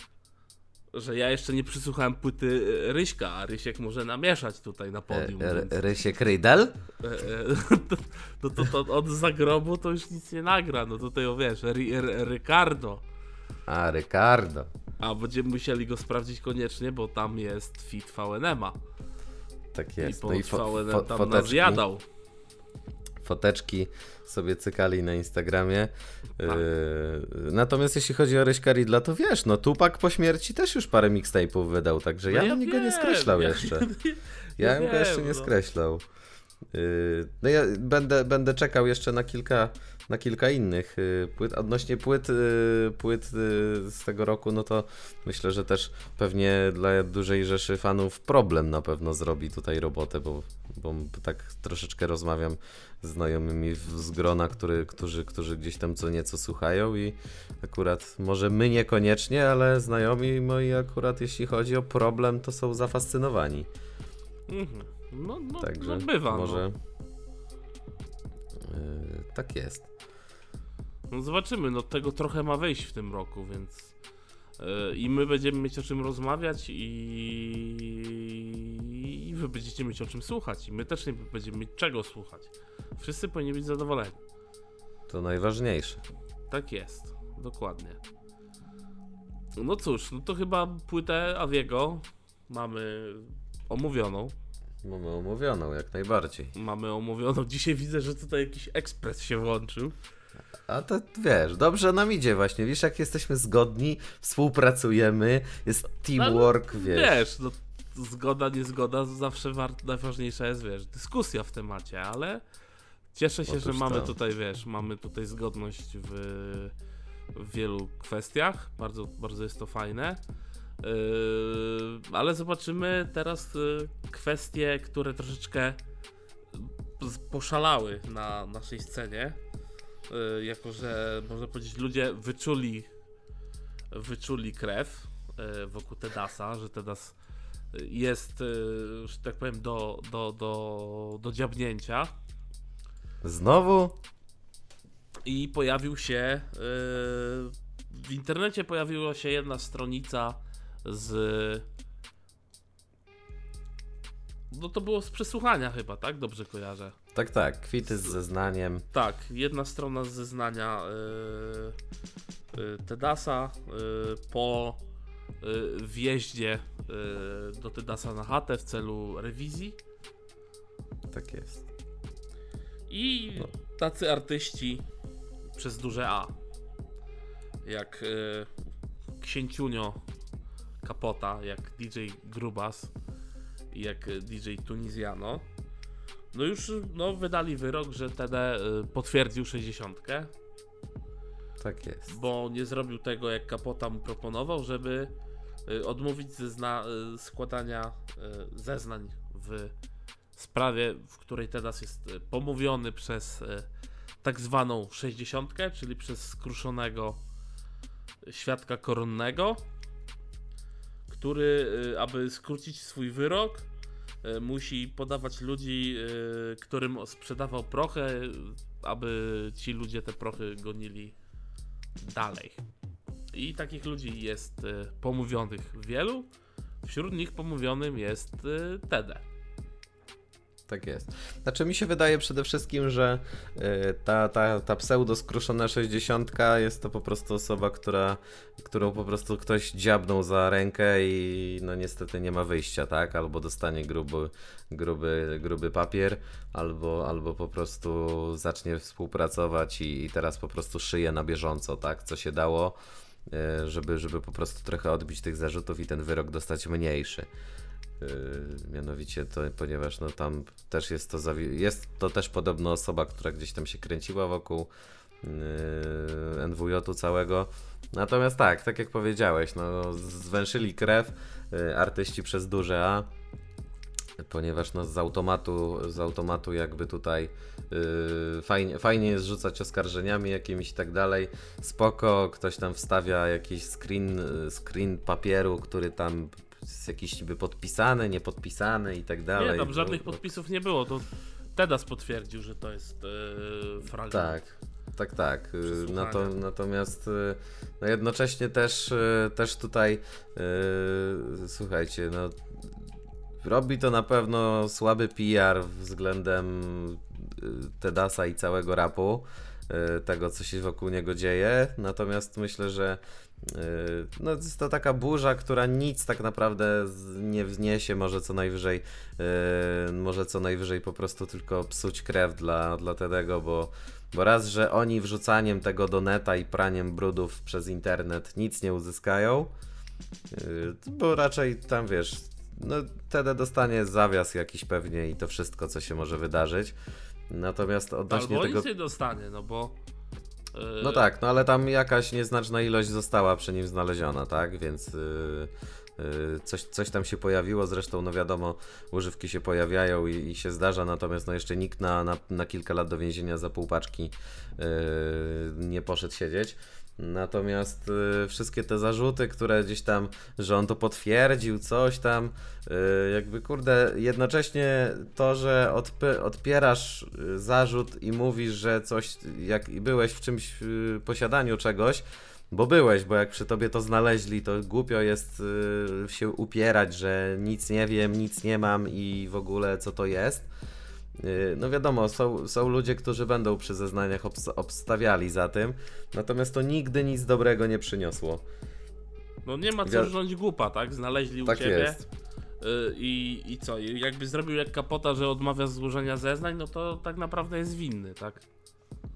że ja jeszcze nie przysłuchałem płyty e, Ryśka, a Rysiek może namieszać tutaj na E, podium. e, więc... Rysie Krydel? E, e, to, to, to od zagrobu to już nic nie nagra. No tutaj o wiesz, Ricardo. A, Ricardo. A będziemy musieli go sprawdzić koniecznie, bo tam jest fit VNM-a. Tak I jest. po No i fo, VNM tam foteczki, nas jadał. Foteczki sobie cykali na Instagramie. Tak. Yy, natomiast jeśli chodzi o Ryśka Ridla, to wiesz, no Tupak po śmierci też już parę mixtape'ów wydał, także No ja, ja bym go nie skreślał ja- jeszcze. ja Ja bym go jeszcze nie no. skreślał. Yy, no ja będę, będę czekał jeszcze na kilka, na kilka innych yy, płyt. Odnośnie płyt, yy, płyt yy, z tego roku, no to myślę, że też pewnie dla dużej rzeszy fanów problem na pewno zrobi tutaj robotę, bo, bo tak troszeczkę rozmawiam z znajomymi z grona, który, którzy, którzy gdzieś tam co nieco słuchają i akurat może my niekoniecznie, ale znajomi moi akurat jeśli chodzi o problem, to są zafascynowani. Mhm. No, no, Także no bywa. może. No. Yy, tak jest. No zobaczymy, no tego trochę ma wyjść w tym roku, więc e, i my będziemy mieć o czym rozmawiać i... i wy będziecie mieć o czym słuchać i my też nie będziemy mieć czego słuchać. Wszyscy powinni być zadowoleni. To najważniejsze. Tak jest, dokładnie. No cóż, no to chyba płytę Aviego mamy omówioną. Mamy omówioną, jak najbardziej. Mamy omówioną. Dzisiaj widzę, że tutaj jakiś ekspres się włączył. A to wiesz, dobrze nam idzie właśnie. Wiesz, jak jesteśmy zgodni, współpracujemy, jest teamwork, No, wiesz. Wiesz, no, zgoda, niezgoda, zawsze najważniejsza jest, wiesz, dyskusja w temacie, ale cieszę się, że Otóż mamy to. tutaj, wiesz, mamy tutaj zgodność w, w wielu kwestiach. Bardzo, bardzo jest to fajne. Yy, ale zobaczymy teraz yy, kwestie, które troszeczkę poszalały na naszej scenie. Yy, jako, że można powiedzieć, ludzie wyczuli wyczuli krew yy, wokół Tedasa, że Tedas jest, yy, że tak powiem, do, do, do, do dziabnięcia. Znowu? I pojawił się w internecie pojawiła się jedna stronica z no to było z przesłuchania chyba, tak? Dobrze kojarzę. Tak, tak, kwity z zeznaniem. Tak, jedna strona z zeznania yy, yy, Tedasa yy, po yy, wjeździe yy, do Tedasa na chatę w celu rewizji Tak jest. i No. tacy artyści przez duże A jak yy, Księciunio Kapota, jak DJ Grubas i jak y, DJ Tunizjano no już no, wydali wyrok, że TD y, potwierdził 60 Tak jest. bo nie zrobił tego, jak Kapota mu proponował, żeby y, odmówić zezna- y, składania zeznań w sprawie, w której teraz jest pomówiony przez tak zwaną 60, czyli przez skruszonego świadka koronnego, który, aby skrócić swój wyrok, musi podawać ludzi, y, którym sprzedawał prochę, aby ci ludzie te prochy gonili dalej. I takich ludzi jest y, pomówionych wielu. Wśród nich pomówionym jest Tede. Tak jest. Znaczy mi się wydaje przede wszystkim, że y, ta, ta, ta pseudo skruszona 60 jest to po prostu osoba, która, którą po prostu ktoś dziabnął za rękę i no niestety nie ma wyjścia, tak? Albo dostanie gruby, gruby, gruby papier, albo, albo po prostu zacznie współpracować i, i teraz po prostu szyje na bieżąco, tak? Co się dało, y, żeby, żeby po prostu trochę odbić tych zarzutów i ten wyrok dostać mniejszy. Yy, mianowicie to, ponieważ no tam też jest to jest to też podobno osoba, która gdzieś tam się kręciła wokół yy, NWJ-u całego. Natomiast tak, tak jak powiedziałeś, no zwęszyli krew yy, artyści przez duże A, ponieważ no z automatu, z automatu jakby tutaj yy, fajnie, fajnie jest rzucać oskarżeniami jakimiś i tak dalej. Spoko, ktoś tam wstawia jakiś screen, screen papieru, który tam jest jakiś niby podpisany, niepodpisany i tak dalej. Nie, tam żadnych No, no, podpisów nie było. To Tedas potwierdził, że to jest yy, fragment. Tak, tak, tak. Nato, natomiast y, no jednocześnie też, też tutaj y, słuchajcie, no robi to na pewno słaby PR względem Tedasa i całego rapu, tego co się wokół niego dzieje. Natomiast myślę, że y, no jest to taka burza, która nic tak naprawdę nie wzniesie, może co najwyżej y, może co najwyżej po prostu tylko psuć krew dla, dla bo bo raz, że oni wrzucaniem tego do neta i praniem brudów przez internet nic nie uzyskają, bo raczej tam wiesz, no TD dostanie zawias jakiś pewnie i to wszystko, co się może wydarzyć. Natomiast odnośnie Albo tego. nie dostanie, no bo. yy, No tak, no ale tam jakaś nieznaczna ilość została przy nim znaleziona, tak? Więc yy, coś, coś tam się pojawiło. Zresztą, no wiadomo, używki się pojawiają i, i się zdarza, natomiast no jeszcze nikt na, na, na kilka lat do więzienia za pół paczki yy, nie poszedł siedzieć. Natomiast y, wszystkie te zarzuty, które gdzieś tam, że on to potwierdził, coś tam, y, jakby kurde, jednocześnie to, że odpierasz y, zarzut i mówisz, że coś, jak byłeś w czymś y, posiadaniu czegoś, bo byłeś, bo jak przy tobie to znaleźli, to głupio jest y, się upierać, że nic nie wiem, nic nie mam i w ogóle co to jest. Yy, No wiadomo, są, są ludzie, którzy będą przy zeznaniach obs- obstawiali za tym, natomiast to nigdy nic dobrego nie przyniosło. No nie ma co rządzić głupa, tak? Znaleźli u Tak ciebie. jest. y, I, I co? Jakby zrobił jak kapota, że odmawia złożenia zeznań, no to tak naprawdę jest winny, tak?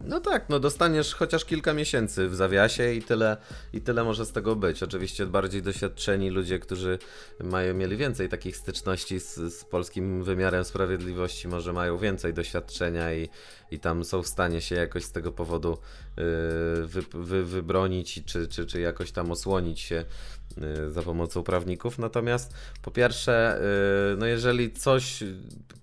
No tak, no dostaniesz chociaż kilka miesięcy w zawiasie i tyle, i tyle może z tego być. Oczywiście bardziej doświadczeni ludzie, którzy mają, mieli więcej takich styczności z, z polskim wymiarem sprawiedliwości, może mają więcej doświadczenia i, i tam są w stanie się jakoś z tego powodu yy, wy, wy, wybronić czy, czy, czy jakoś tam osłonić się za pomocą prawników. Natomiast po pierwsze, yy, no jeżeli coś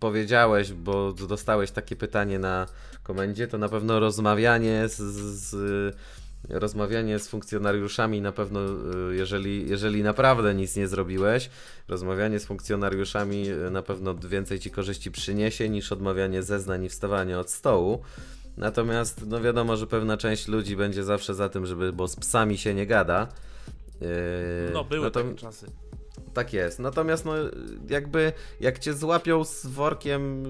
powiedziałeś, bo dostałeś takie pytanie na komendzie, to na pewno rozmawianie z, z rozmawianie z funkcjonariuszami na pewno, y, jeżeli, jeżeli naprawdę nic nie zrobiłeś, rozmawianie z funkcjonariuszami y, na pewno więcej ci korzyści przyniesie niż odmawianie zeznań i wstawanie od stołu. Natomiast no wiadomo, że pewna część ludzi będzie zawsze za tym, żeby, bo z psami się nie gada. Yy, No były no to- takie czasy. tak jest. Natomiast no jakby jak cię złapią z workiem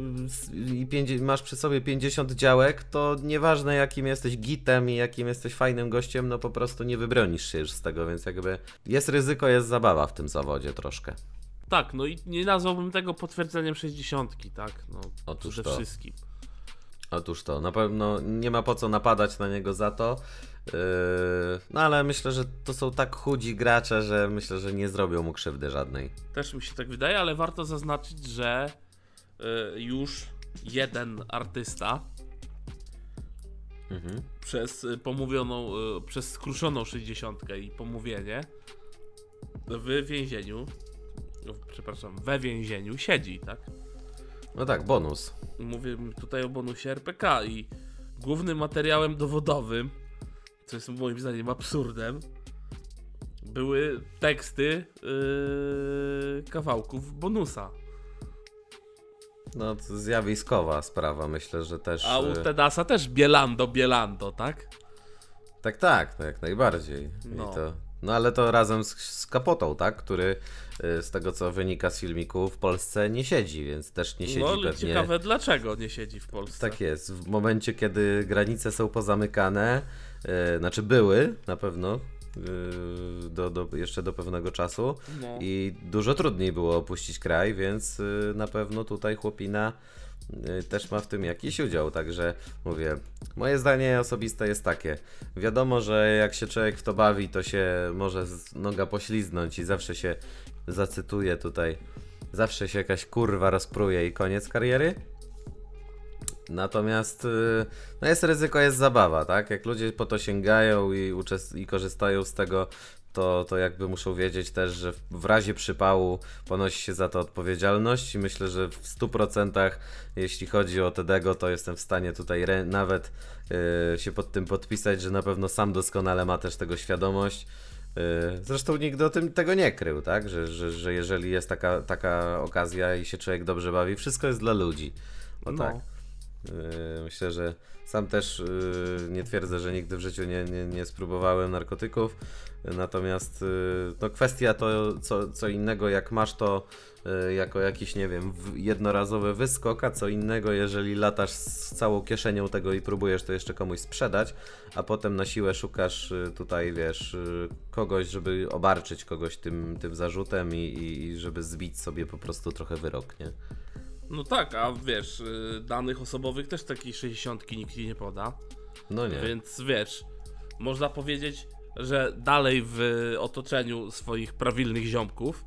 i masz przy sobie 50 działek, to nieważne jakim jesteś gitem i jakim jesteś fajnym gościem, no po prostu nie wybronisz się już z tego, więc jakby jest ryzyko, jest zabawa w tym zawodzie troszkę. Tak, no i nie nazwałbym tego potwierdzeniem 60, tak? No, Otóż przede to. wszystkim. Otóż to, na pewno nie ma po co napadać na niego za to. Yy, no ale myślę, że to są tak chudzi gracze, że myślę, że nie zrobią mu krzywdy żadnej. Też mi się tak wydaje, ale warto zaznaczyć, że y, już jeden artysta Mhm. przez y, pomówioną, y, przez skruszoną 60 i pomówienie w więzieniu, no, przepraszam, we więzieniu siedzi, tak? No tak, bonus. Mówię tutaj o bonusie RPK i głównym materiałem dowodowym, co jest moim zdaniem absurdem, były teksty yy, kawałków bonusa. No to zjawiskowa sprawa, myślę, że też... A u yy, Tedasa też Bielando, Bielando, tak? Tak, tak, no jak najbardziej. No. I to, no ale to razem z, z Kapotą, tak? Który y, z tego co wynika z filmiku w Polsce nie siedzi, więc też nie siedzi No pewnie. ciekawe dlaczego nie siedzi w Polsce. Tak jest. W momencie, kiedy granice są pozamykane, y, znaczy były na pewno y, do, do, jeszcze do pewnego czasu No. i dużo trudniej było opuścić kraj, więc y, na pewno tutaj chłopina też ma w tym jakiś udział. Także mówię, moje zdanie osobiste jest takie. Wiadomo, że jak się człowiek w to bawi, to się może noga pośliznąć i zawsze się zacytuję tutaj. Zawsze się jakaś kurwa rozpruje i koniec kariery. Natomiast y, no jest ryzyko, jest zabawa, tak? Jak ludzie po to sięgają i, i korzystają z tego, to, to jakby muszą wiedzieć też, że w- razie przypału ponosi się za to odpowiedzialność i myślę, że w 100% jeśli chodzi o Tedego, to jestem w stanie tutaj rę- nawet y, się pod tym podpisać, że na pewno sam doskonale ma też tego świadomość. Y, Zresztą nigdy o tym tego nie krył, tak? Że, że, że jeżeli jest taka, taka okazja i się człowiek dobrze bawi, wszystko jest dla ludzi. O No. tak. Yy, Myślę, że sam też yy, nie twierdzę, że nigdy w życiu nie, nie, nie spróbowałem narkotyków. Natomiast yy, no kwestia to co, co innego, jak masz to yy, jako jakiś, nie wiem, jednorazowy wyskok, a co innego, jeżeli latasz z całą kieszenią tego i próbujesz to jeszcze komuś sprzedać, a potem na siłę szukasz yy, tutaj, wiesz, kogoś, żeby obarczyć kogoś tym, tym zarzutem i, i, żeby zbić sobie po prostu trochę wyrok, nie? No tak, a wiesz, y, danych osobowych też takiej 60 nikt nie poda. No nie. Więc wiesz, można powiedzieć, że dalej w otoczeniu swoich prawilnych ziomków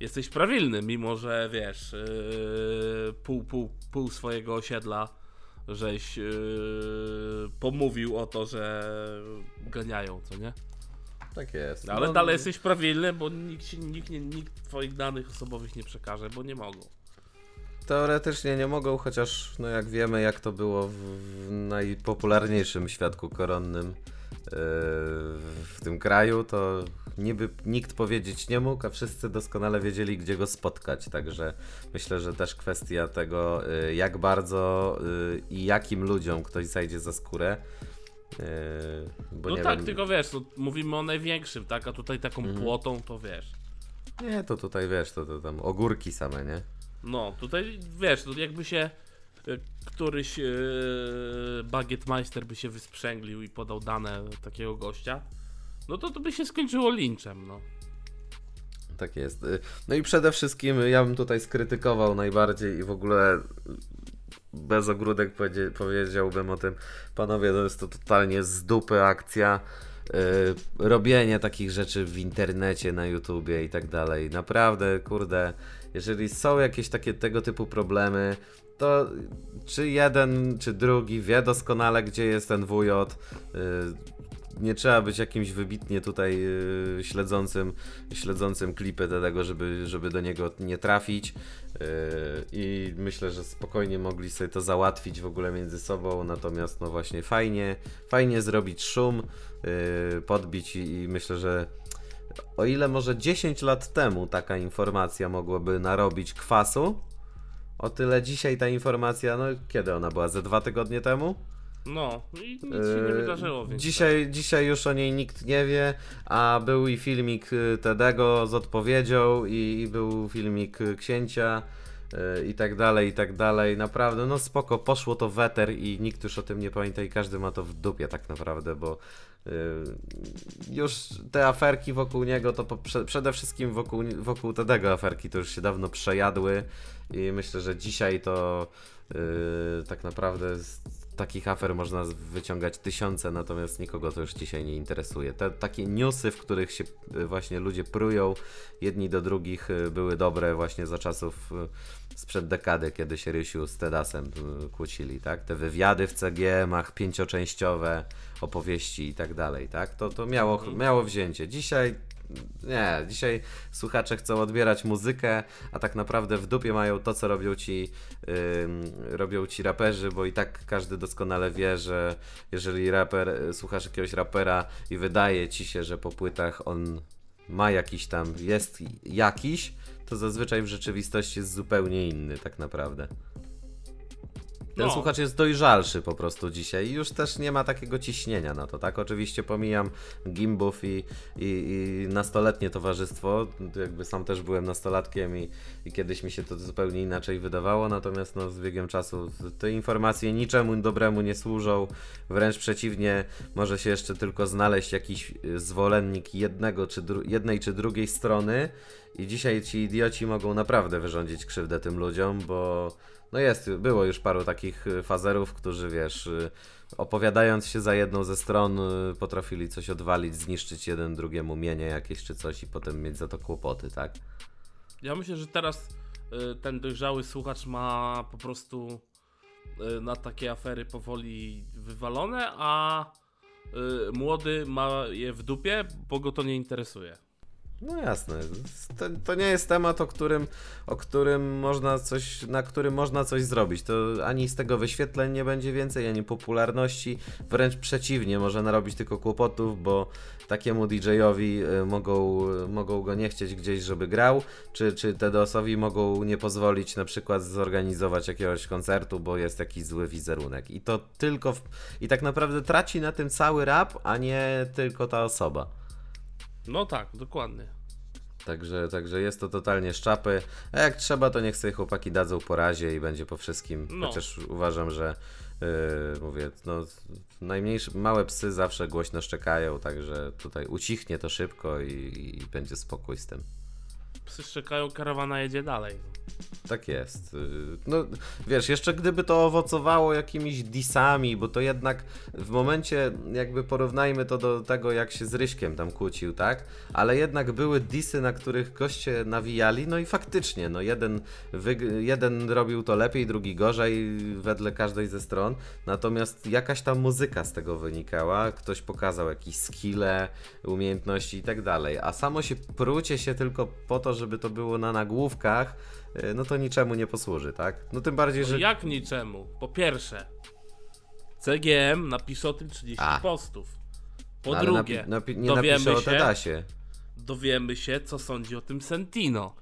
jesteś prawilny, mimo że wiesz, yy, pół, pół, pół swojego osiedla żeś yy, pomówił o to, że ganiają, co nie? Tak jest. Ale No, dalej jesteś prawilny, bo nikt, ci, nikt, nie, nikt twoich danych osobowych nie przekaże, bo nie mogą. Teoretycznie nie mogą, chociaż no jak wiemy jak to było w, najpopularniejszym świadku koronnym w tym kraju, to niby nikt powiedzieć nie mógł, a wszyscy doskonale wiedzieli gdzie go spotkać, także myślę, że też kwestia tego yy, jak bardzo yy, i jakim ludziom ktoś zajdzie za skórę. Yy, bo no tak, wiem, tylko wiesz, no, mówimy o największym, tak? A tutaj taką Mhm. płotą to wiesz. Nie, to tutaj wiesz, to, to tam ogórki same, nie? No, tutaj wiesz, to jakby się y, któryś yy, bagietmeister by się wysprzęglił i podał dane takiego gościa, no to to by się skończyło linczem, no. Tak jest. Y, No i przede wszystkim ja bym tutaj skrytykował najbardziej i w ogóle bez ogródek powiedziałbym o tym, panowie, to jest to totalnie z dupy akcja. robienie takich rzeczy w internecie, na YouTubie i tak dalej. Naprawdę, kurde, jeżeli są jakieś takie tego typu problemy, to czy jeden, czy drugi wie doskonale, gdzie jest ten WJ. y, nie trzeba być jakimś wybitnie tutaj y, śledzącym, śledzącym klipy tego, żeby, żeby do niego nie trafić. Y, I myślę, że spokojnie mogli sobie to załatwić w ogóle między sobą. Natomiast no właśnie fajnie, fajnie zrobić szum, podbić i, i myślę, że o ile może 10 lat temu taka informacja mogłaby narobić kwasu, o tyle dzisiaj ta informacja, no kiedy ona była? Ze dwa tygodnie temu? No, i nic się nie Yy, wydarzyło, więc... Dzisiaj, dzisiaj już o niej nikt nie wie, a był i filmik y, Tedego z odpowiedzią i, i był filmik y, księcia i tak dalej, i tak dalej. Naprawdę, no spoko, poszło to weter i nikt już o tym nie pamięta i każdy ma to w dupie tak naprawdę, bo y, już te aferki wokół niego, to po, prze, przede wszystkim wokół, wokół Tedego aferki to już się dawno przejadły i myślę, że dzisiaj to y, tak naprawdę takich afer można wyciągać tysiące, natomiast nikogo to już dzisiaj nie interesuje. Te takie newsy, w których się y, właśnie ludzie prują jedni do drugich, y, były dobre właśnie za czasów y, sprzed dekady, kiedy się Rysiu z Tedasem kłócili, tak? Te wywiady w CGM-ach, pięcioczęściowe, opowieści i tak dalej, tak? To, to miało, miało wzięcie. Dzisiaj nie, dzisiaj słuchacze chcą odbierać muzykę, a tak naprawdę w dupie mają to, co robią ci, ym, robią ci raperzy, bo i tak każdy doskonale wie, że jeżeli raper, słuchasz jakiegoś rapera i wydaje ci się, że po płytach on ma jakiś tam, jest jakiś, to zazwyczaj w rzeczywistości jest zupełnie inny tak naprawdę. Ten No. słuchacz jest dojrzalszy po prostu dzisiaj i już też nie ma takiego ciśnienia na to, tak? Oczywiście pomijam gimbów i, i, i nastoletnie towarzystwo, jakby sam też byłem nastolatkiem i, i kiedyś mi się to zupełnie inaczej wydawało, natomiast no, z biegiem czasu te informacje niczemu dobremu nie służą, wręcz przeciwnie, może się jeszcze tylko znaleźć jakiś zwolennik jednego czy jednej czy drugiej strony i dzisiaj ci idioci mogą naprawdę wyrządzić krzywdę tym ludziom, bo no jest, było już paru takich y, fazerów, którzy wiesz, y, opowiadając się za jedną ze stron, y, potrafili coś odwalić, zniszczyć jeden drugiemu mienie jakieś czy coś i potem mieć za to kłopoty, tak? Ja myślę, że teraz ten dojrzały słuchacz ma po prostu na takie afery powoli wywalone, a młody ma je w dupie, bo go to nie interesuje. No jasne. To, to nie jest temat, o którym, o którym można coś, na którym można coś zrobić. To ani z tego wyświetleń nie będzie więcej, ani popularności. Wręcz przeciwnie, może narobić tylko kłopotów, bo takiemu DJ-owi y, mogą, y, mogą go nie chcieć gdzieś, żeby grał, czy, czy TDOS-owi mogą nie pozwolić na przykład zorganizować jakiegoś koncertu, bo jest jakiś zły wizerunek. I to tylko. W, I tak naprawdę traci na tym cały rap, a nie tylko ta osoba. No tak, dokładnie. Także, także jest to totalnie szczapy. A jak trzeba, to niech sobie chłopaki dadzą po razie i będzie po wszystkim. No. Chociaż uważam, że yy, mówię, no najmniejsze, małe psy zawsze głośno szczekają, także tutaj ucichnie to szybko i, i będzie spokój z tym. Psy szczekają, karawana jedzie dalej. Tak jest. Yy, No wiesz, jeszcze gdyby to owocowało jakimiś disami, bo to jednak w momencie, jakby porównajmy to do tego, jak się z Ryśkiem tam kłócił, tak? Ale jednak były disy, na których goście nawijali, no i faktycznie, no jeden, jeden robił to lepiej, drugi gorzej, wedle każdej ze stron. Natomiast jakaś tam muzyka z tego wynikała, ktoś pokazał jakieś skille, umiejętności i tak dalej. A samo się prucie się tylko po to, żeby to było na nagłówkach, y, no to niczemu nie posłuży, tak? No tym bardziej, No że... jak niczemu? Po pierwsze, CGM napisze o tym 30 A. postów. Po No, drugie, napi- napi- nie dowiemy o się- Tedasie. dowiemy się, co sądzi o tym Sentino.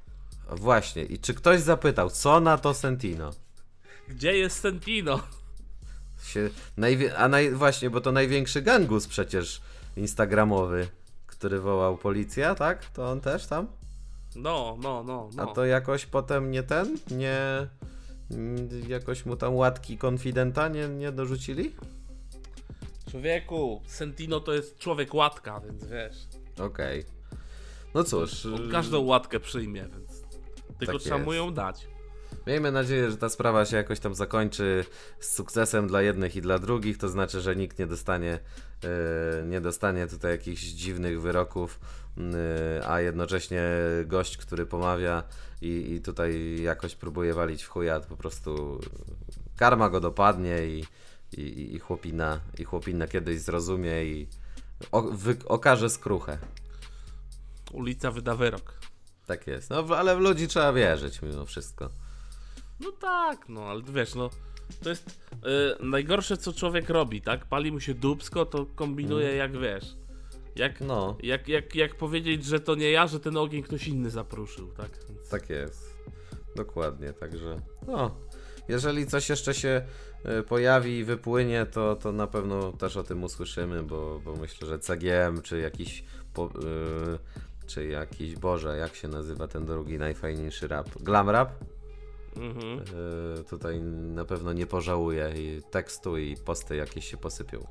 Właśnie. I czy ktoś zapytał, co na to Sentino? Gdzie jest Sentino? Się, najwie- a naj, właśnie, bo to największy gangus przecież instagramowy, który wołał policja, tak? To on też tam? No, no, no, A no. to jakoś potem nie ten? Nie, Mm, Jakoś mu tam łatki konfidenta nie, nie dorzucili? Człowieku, Sentino to jest człowiek łatka, więc wiesz. Okej. No cóż. On y, każdą łatkę przyjmie, więc tylko Tak trzeba mu jest. ją dać. Miejmy nadzieję, że ta sprawa się jakoś tam zakończy z sukcesem dla jednych i dla drugich, to znaczy, że nikt nie dostanie, e, nie dostanie tutaj jakichś dziwnych wyroków, e, a jednocześnie gość, który pomawia i, i tutaj jakoś próbuje walić w chuja, to po prostu karma go dopadnie i, i, i, chłopina, i chłopina kiedyś zrozumie i o, wy, okaże skruchę. Ulica wyda wyrok. Tak jest. No, ale w ludzi trzeba wierzyć mimo wszystko. No tak, no ale wiesz, no to jest y, najgorsze co człowiek robi, tak? Pali mu się dubsko, to kombinuje jak wiesz. Jak, No. jak, jak, jak powiedzieć, że to nie ja, że ten ogień ktoś inny zapruszył, tak? Więc... Tak jest. Dokładnie, także. No. Jeżeli coś jeszcze się e, pojawi i wypłynie, to, to na pewno też o tym usłyszymy, bo, bo myślę, że CGM czy jakiś. Po, e, czy jakiś Boże, jak się nazywa ten drugi najfajniejszy rap? Glam rap? Mhm. E, tutaj na pewno nie pożałuje i tekstu i posty jakieś się posypią.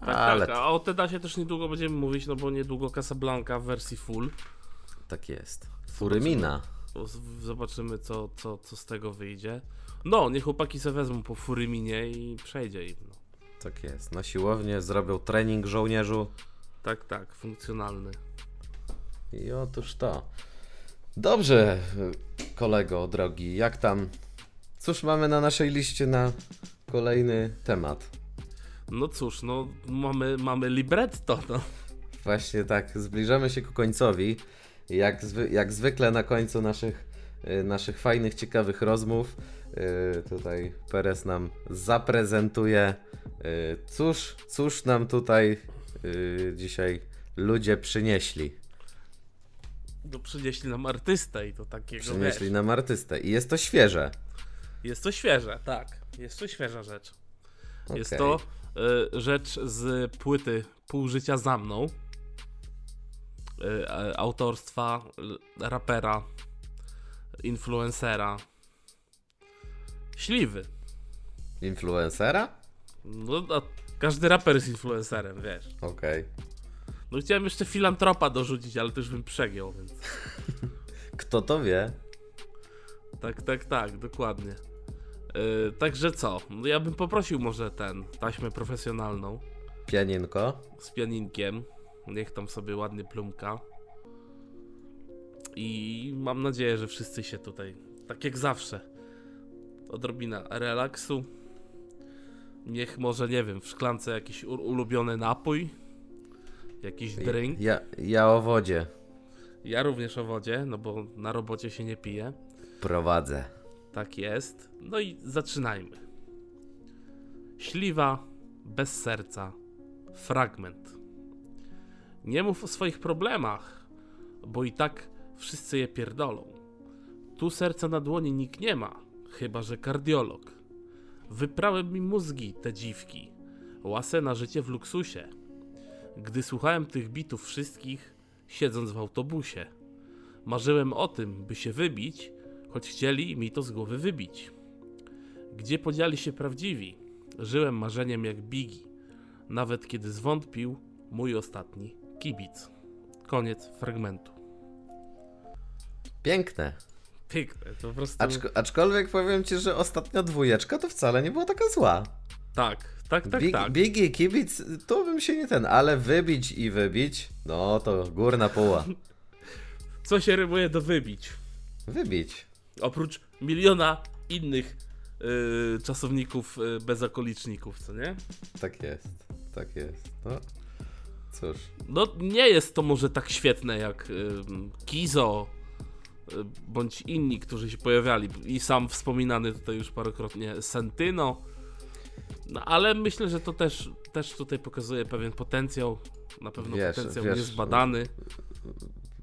Tak, Ale tak, a o Tedasie też niedługo będziemy mówić, no bo niedługo Casablanca w wersji full. tak jest. Furymina. O, z- Zobaczymy co, co, co z tego wyjdzie. No, niech chłopaki se wezmą po Furyminie i przejdzie im. No. Tak jest. Na siłownię zrobią trening żołnierzu. Tak, tak, funkcjonalny. I otóż to. Dobrze, kolego drogi, jak tam? Cóż mamy na naszej liście na kolejny temat? No cóż, no mamy, mamy libretto, no. Właśnie tak, zbliżamy się ku końcowi. Jak, zwy, jak zwykle na końcu naszych, y, naszych fajnych, ciekawych rozmów, y, tutaj Perez nam zaprezentuje, y, cóż, cóż nam tutaj dzisiaj ludzie przynieśli. No przynieśli nam artystę i to takiego, Przynieśli wiesz, nam artystę. I jest to świeże. jest to świeże, tak, jest to świeża rzecz. Jest Okej. to y, rzecz z płyty Pół życia za mną. Y, autorstwa y, rapera, influencera, śliwy. Influencera? No, każdy raper jest influencerem, wiesz. Okej. No chciałem jeszcze filantropa dorzucić, ale to już bym przegiął, więc... Kto to wie? Tak, tak, tak, dokładnie. Yy, także co? No ja bym poprosił może ten, taśmę profesjonalną Pianinko? z pianinkiem. Niech tam sobie ładnie plumka. I mam nadzieję, że wszyscy się tutaj, tak jak zawsze, odrobina relaksu. Niech może, nie wiem, w szklance jakiś ulubiony napój, jakiś drink. Ja, ja o wodzie Ja również o wodzie, no bo na robocie się nie pije. prowadzę. Tak jest. No i zaczynajmy. Śliwa bez serca. Fragment. Nie mów o swoich problemach, bo i tak wszyscy je pierdolą. Tu serca na dłoni nikt nie ma, chyba że kardiolog. Wyprały mi mózgi te dziwki, łasę na życie w luksusie. Gdy słuchałem tych bitów wszystkich, siedząc w autobusie, marzyłem o tym, by się wybić, choć chcieli mi to z głowy wybić. Gdzie podzieli się prawdziwi? Żyłem marzeniem jak Bigi, nawet kiedy zwątpił mój ostatni kibic. Koniec fragmentu. Piękne. Piękne, to po prostu... Aczko, aczkolwiek powiem ci, że ostatnia dwójeczka to wcale nie była taka zła. Tak, tak, tak, Big, tak. Biggie kibic, to bym się nie ten, ale wybić i wybić, no to górna poła. Co się rymuje do wybić? Wybić. Oprócz miliona innych yy, czasowników yy, bezokoliczników, co nie? Tak jest, tak jest. No, cóż. No nie jest to może tak świetne jak ym, Kizo y, bądź inni, którzy się pojawiali i sam wspominany tutaj już parokrotnie Sentyno. No ale myślę, że to też, też tutaj pokazuje pewien potencjał, na pewno Wiesz, potencjał wiesz, niezbadany.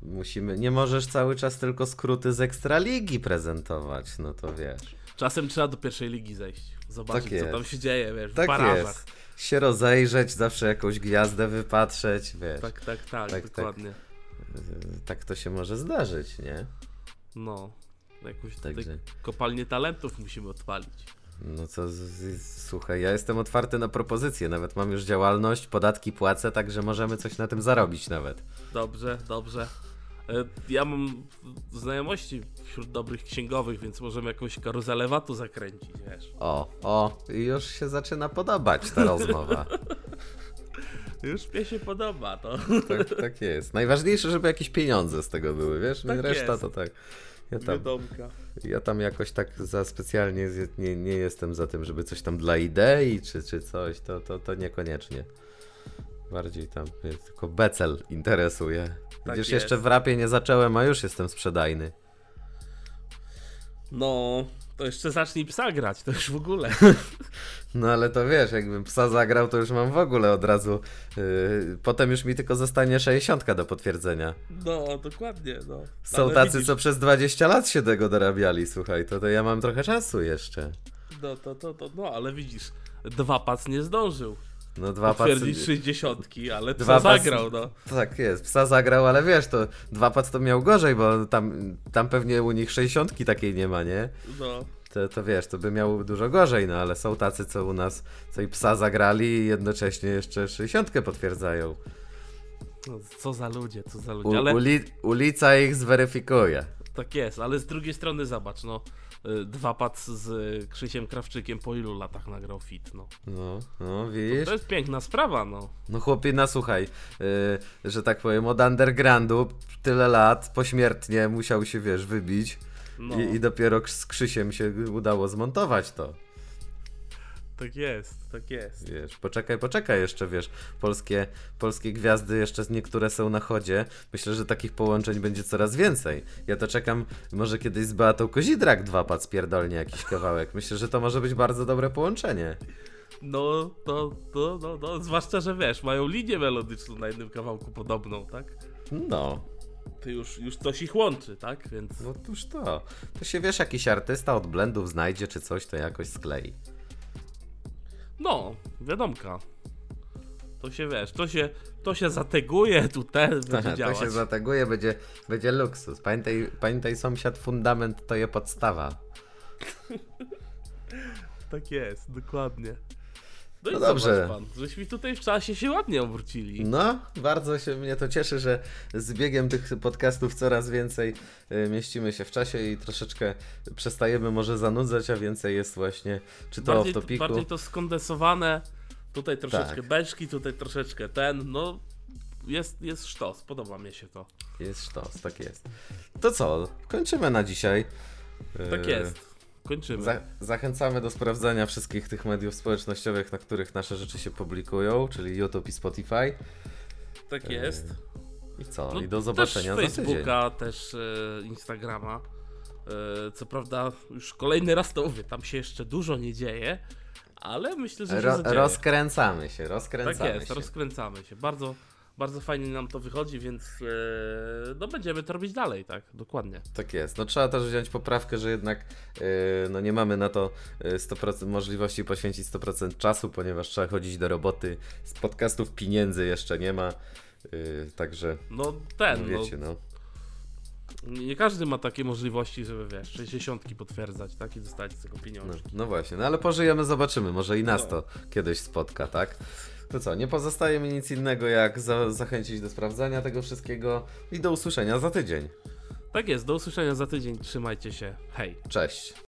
Musimy, nie możesz cały czas tylko skróty z Ekstraligi prezentować, no to wiesz. Czasem trzeba do pierwszej ligi zejść, zobaczyć Tak co tam się dzieje, wiesz, w Tak barażach. jest. Się rozejrzeć, zawsze jakąś gwiazdę wypatrzeć, wiesz. Tak, tak, tak, Tak, tak. dokładnie. Yy, tak to się może zdarzyć, nie? No. Jakąś Także. kopalnię talentów musimy odpalić. No z, słuchaj, ja jestem otwarty na propozycje, nawet mam już działalność, podatki płacę, także możemy coś na tym zarobić nawet. Dobrze, dobrze. E, Ja mam znajomości wśród dobrych księgowych, więc możemy jakąś karuzelę VAT-u zakręcić, wiesz. O, o, i już się zaczyna podobać ta rozmowa. Już mnie się podoba to. Tak, tak jest. Najważniejsze, żeby jakieś pieniądze z tego były, wiesz? Tak Reszta jest. to tak. Ja tam, ja tam jakoś tak za specjalnie nie, nie jestem za tym, żeby coś tam dla idei czy, czy coś, to, to, to niekoniecznie. Bardziej tam mnie tylko becel interesuje. Tak jest. jeszcze w rapie nie zacząłem, a już jestem sprzedajny. No, to jeszcze zacznij psa grać, to już w ogóle. No ale to wiesz, jakbym psa zagrał, to już mam w ogóle od razu. Yy, potem już mi tylko zostanie 60 do potwierdzenia. No, dokładnie, no. Są Ale tacy, widzisz, co przez 20 lat się tego dorabiali, słuchaj, to, to ja mam trochę czasu jeszcze. No, to, to, to, no, ale widzisz, dwa pac nie zdążył. No dwa Potwierdzić pacy... 60, ale psa Dwa pac- zagrał, no. Tak jest, psa zagrał, ale wiesz, to dwa pac to miał gorzej, bo tam, tam pewnie u nich 60 takiej nie ma, nie? No, To, to wiesz, to by miał dużo gorzej, no ale są tacy, co u nas, co i psa zagrali i jednocześnie jeszcze 60 potwierdzają. no co za ludzie, co za U, ludzie, ale uli, ulica ich zweryfikuje. tak jest, ale z drugiej strony zobacz, no. Y, Dwa pac z Krzysiem Krawczykiem po ilu latach nagrał fit, no. No, no widzisz? To jest piękna sprawa, no. No chłopie, no słuchaj, yy, że tak powiem, od undergroundu tyle lat pośmiertnie musiał się, wiesz, wybić no i, i dopiero z Krzysiem się udało zmontować to. Tak jest, tak jest. Wiesz, poczekaj, poczekaj jeszcze, wiesz, polskie, polskie gwiazdy jeszcze niektóre są na chodzie. Myślę, że takich połączeń będzie coraz więcej. Ja to czekam, może kiedyś z Beatą Kozidrak dwa pac pierdolnie jakiś kawałek. Myślę, że to może być bardzo dobre połączenie. No, to, to, no, no, zwłaszcza, że wiesz, mają linię melodyczną na jednym kawałku podobną, tak? No, To już, już coś ich łączy, tak? Więc no tuż to. To się, wiesz, jakiś artysta od blendów znajdzie czy coś, to jakoś sklei. No, wiadomka. To się, wiesz, to się, to się zateguje, tu te będzie to działać. się zateguje, będzie, będzie luksus. Pamiętaj, pamiętaj, sąsiad, fundament to je podstawa. Tak jest, dokładnie. No, No i dobrze. pan, żeśmy tutaj w czasie się ładnie obrócili. No, bardzo się mnie to cieszy, że z biegiem tych podcastów coraz więcej y, mieścimy się w czasie i troszeczkę przestajemy może zanudzać, a więcej jest właśnie, czy to bardziej, w topiku. bardziej to skondensowane, tutaj troszeczkę Tak. beczki, tutaj troszeczkę ten, no jest, jest sztos, podoba mi się to. Jest sztos, tak jest. To co, kończymy na dzisiaj. Tak Y, jest, kończymy. Za zachęcamy do sprawdzania wszystkich tych mediów społecznościowych, na których nasze rzeczy się publikują, czyli YouTube i Spotify. tak jest. I co? No, I do zobaczenia też. Facebooka, też e, Instagrama. E, co prawda, już kolejny raz to mówię, tam się jeszcze dużo nie dzieje, ale myślę, że się Ro rozkręcamy się, rozkręcamy Tak jest, się. rozkręcamy się. Bardzo, bardzo fajnie nam to wychodzi, więc e, no będziemy to robić dalej, tak? Dokładnie. Tak jest. No trzeba też wziąć poprawkę, że jednak yy, no nie mamy na to yy, 100% możliwości poświęcić 100% czasu, ponieważ trzeba chodzić do roboty. Z podcastów pieniędzy jeszcze nie ma. Yy, także No no ten, wiecie, no, no. nie każdy ma takie możliwości, żeby wiesz, 60 potwierdzać, tak? I dostać z tego No, pieniążki. no właśnie, no ale pożyjemy, zobaczymy. Może i nas No. to kiedyś spotka, tak? To co, nie pozostaje mi nic innego jak za zachęcić do sprawdzania tego wszystkiego i do usłyszenia za tydzień. Tak jest, do usłyszenia za tydzień, trzymajcie się, hej. Cześć.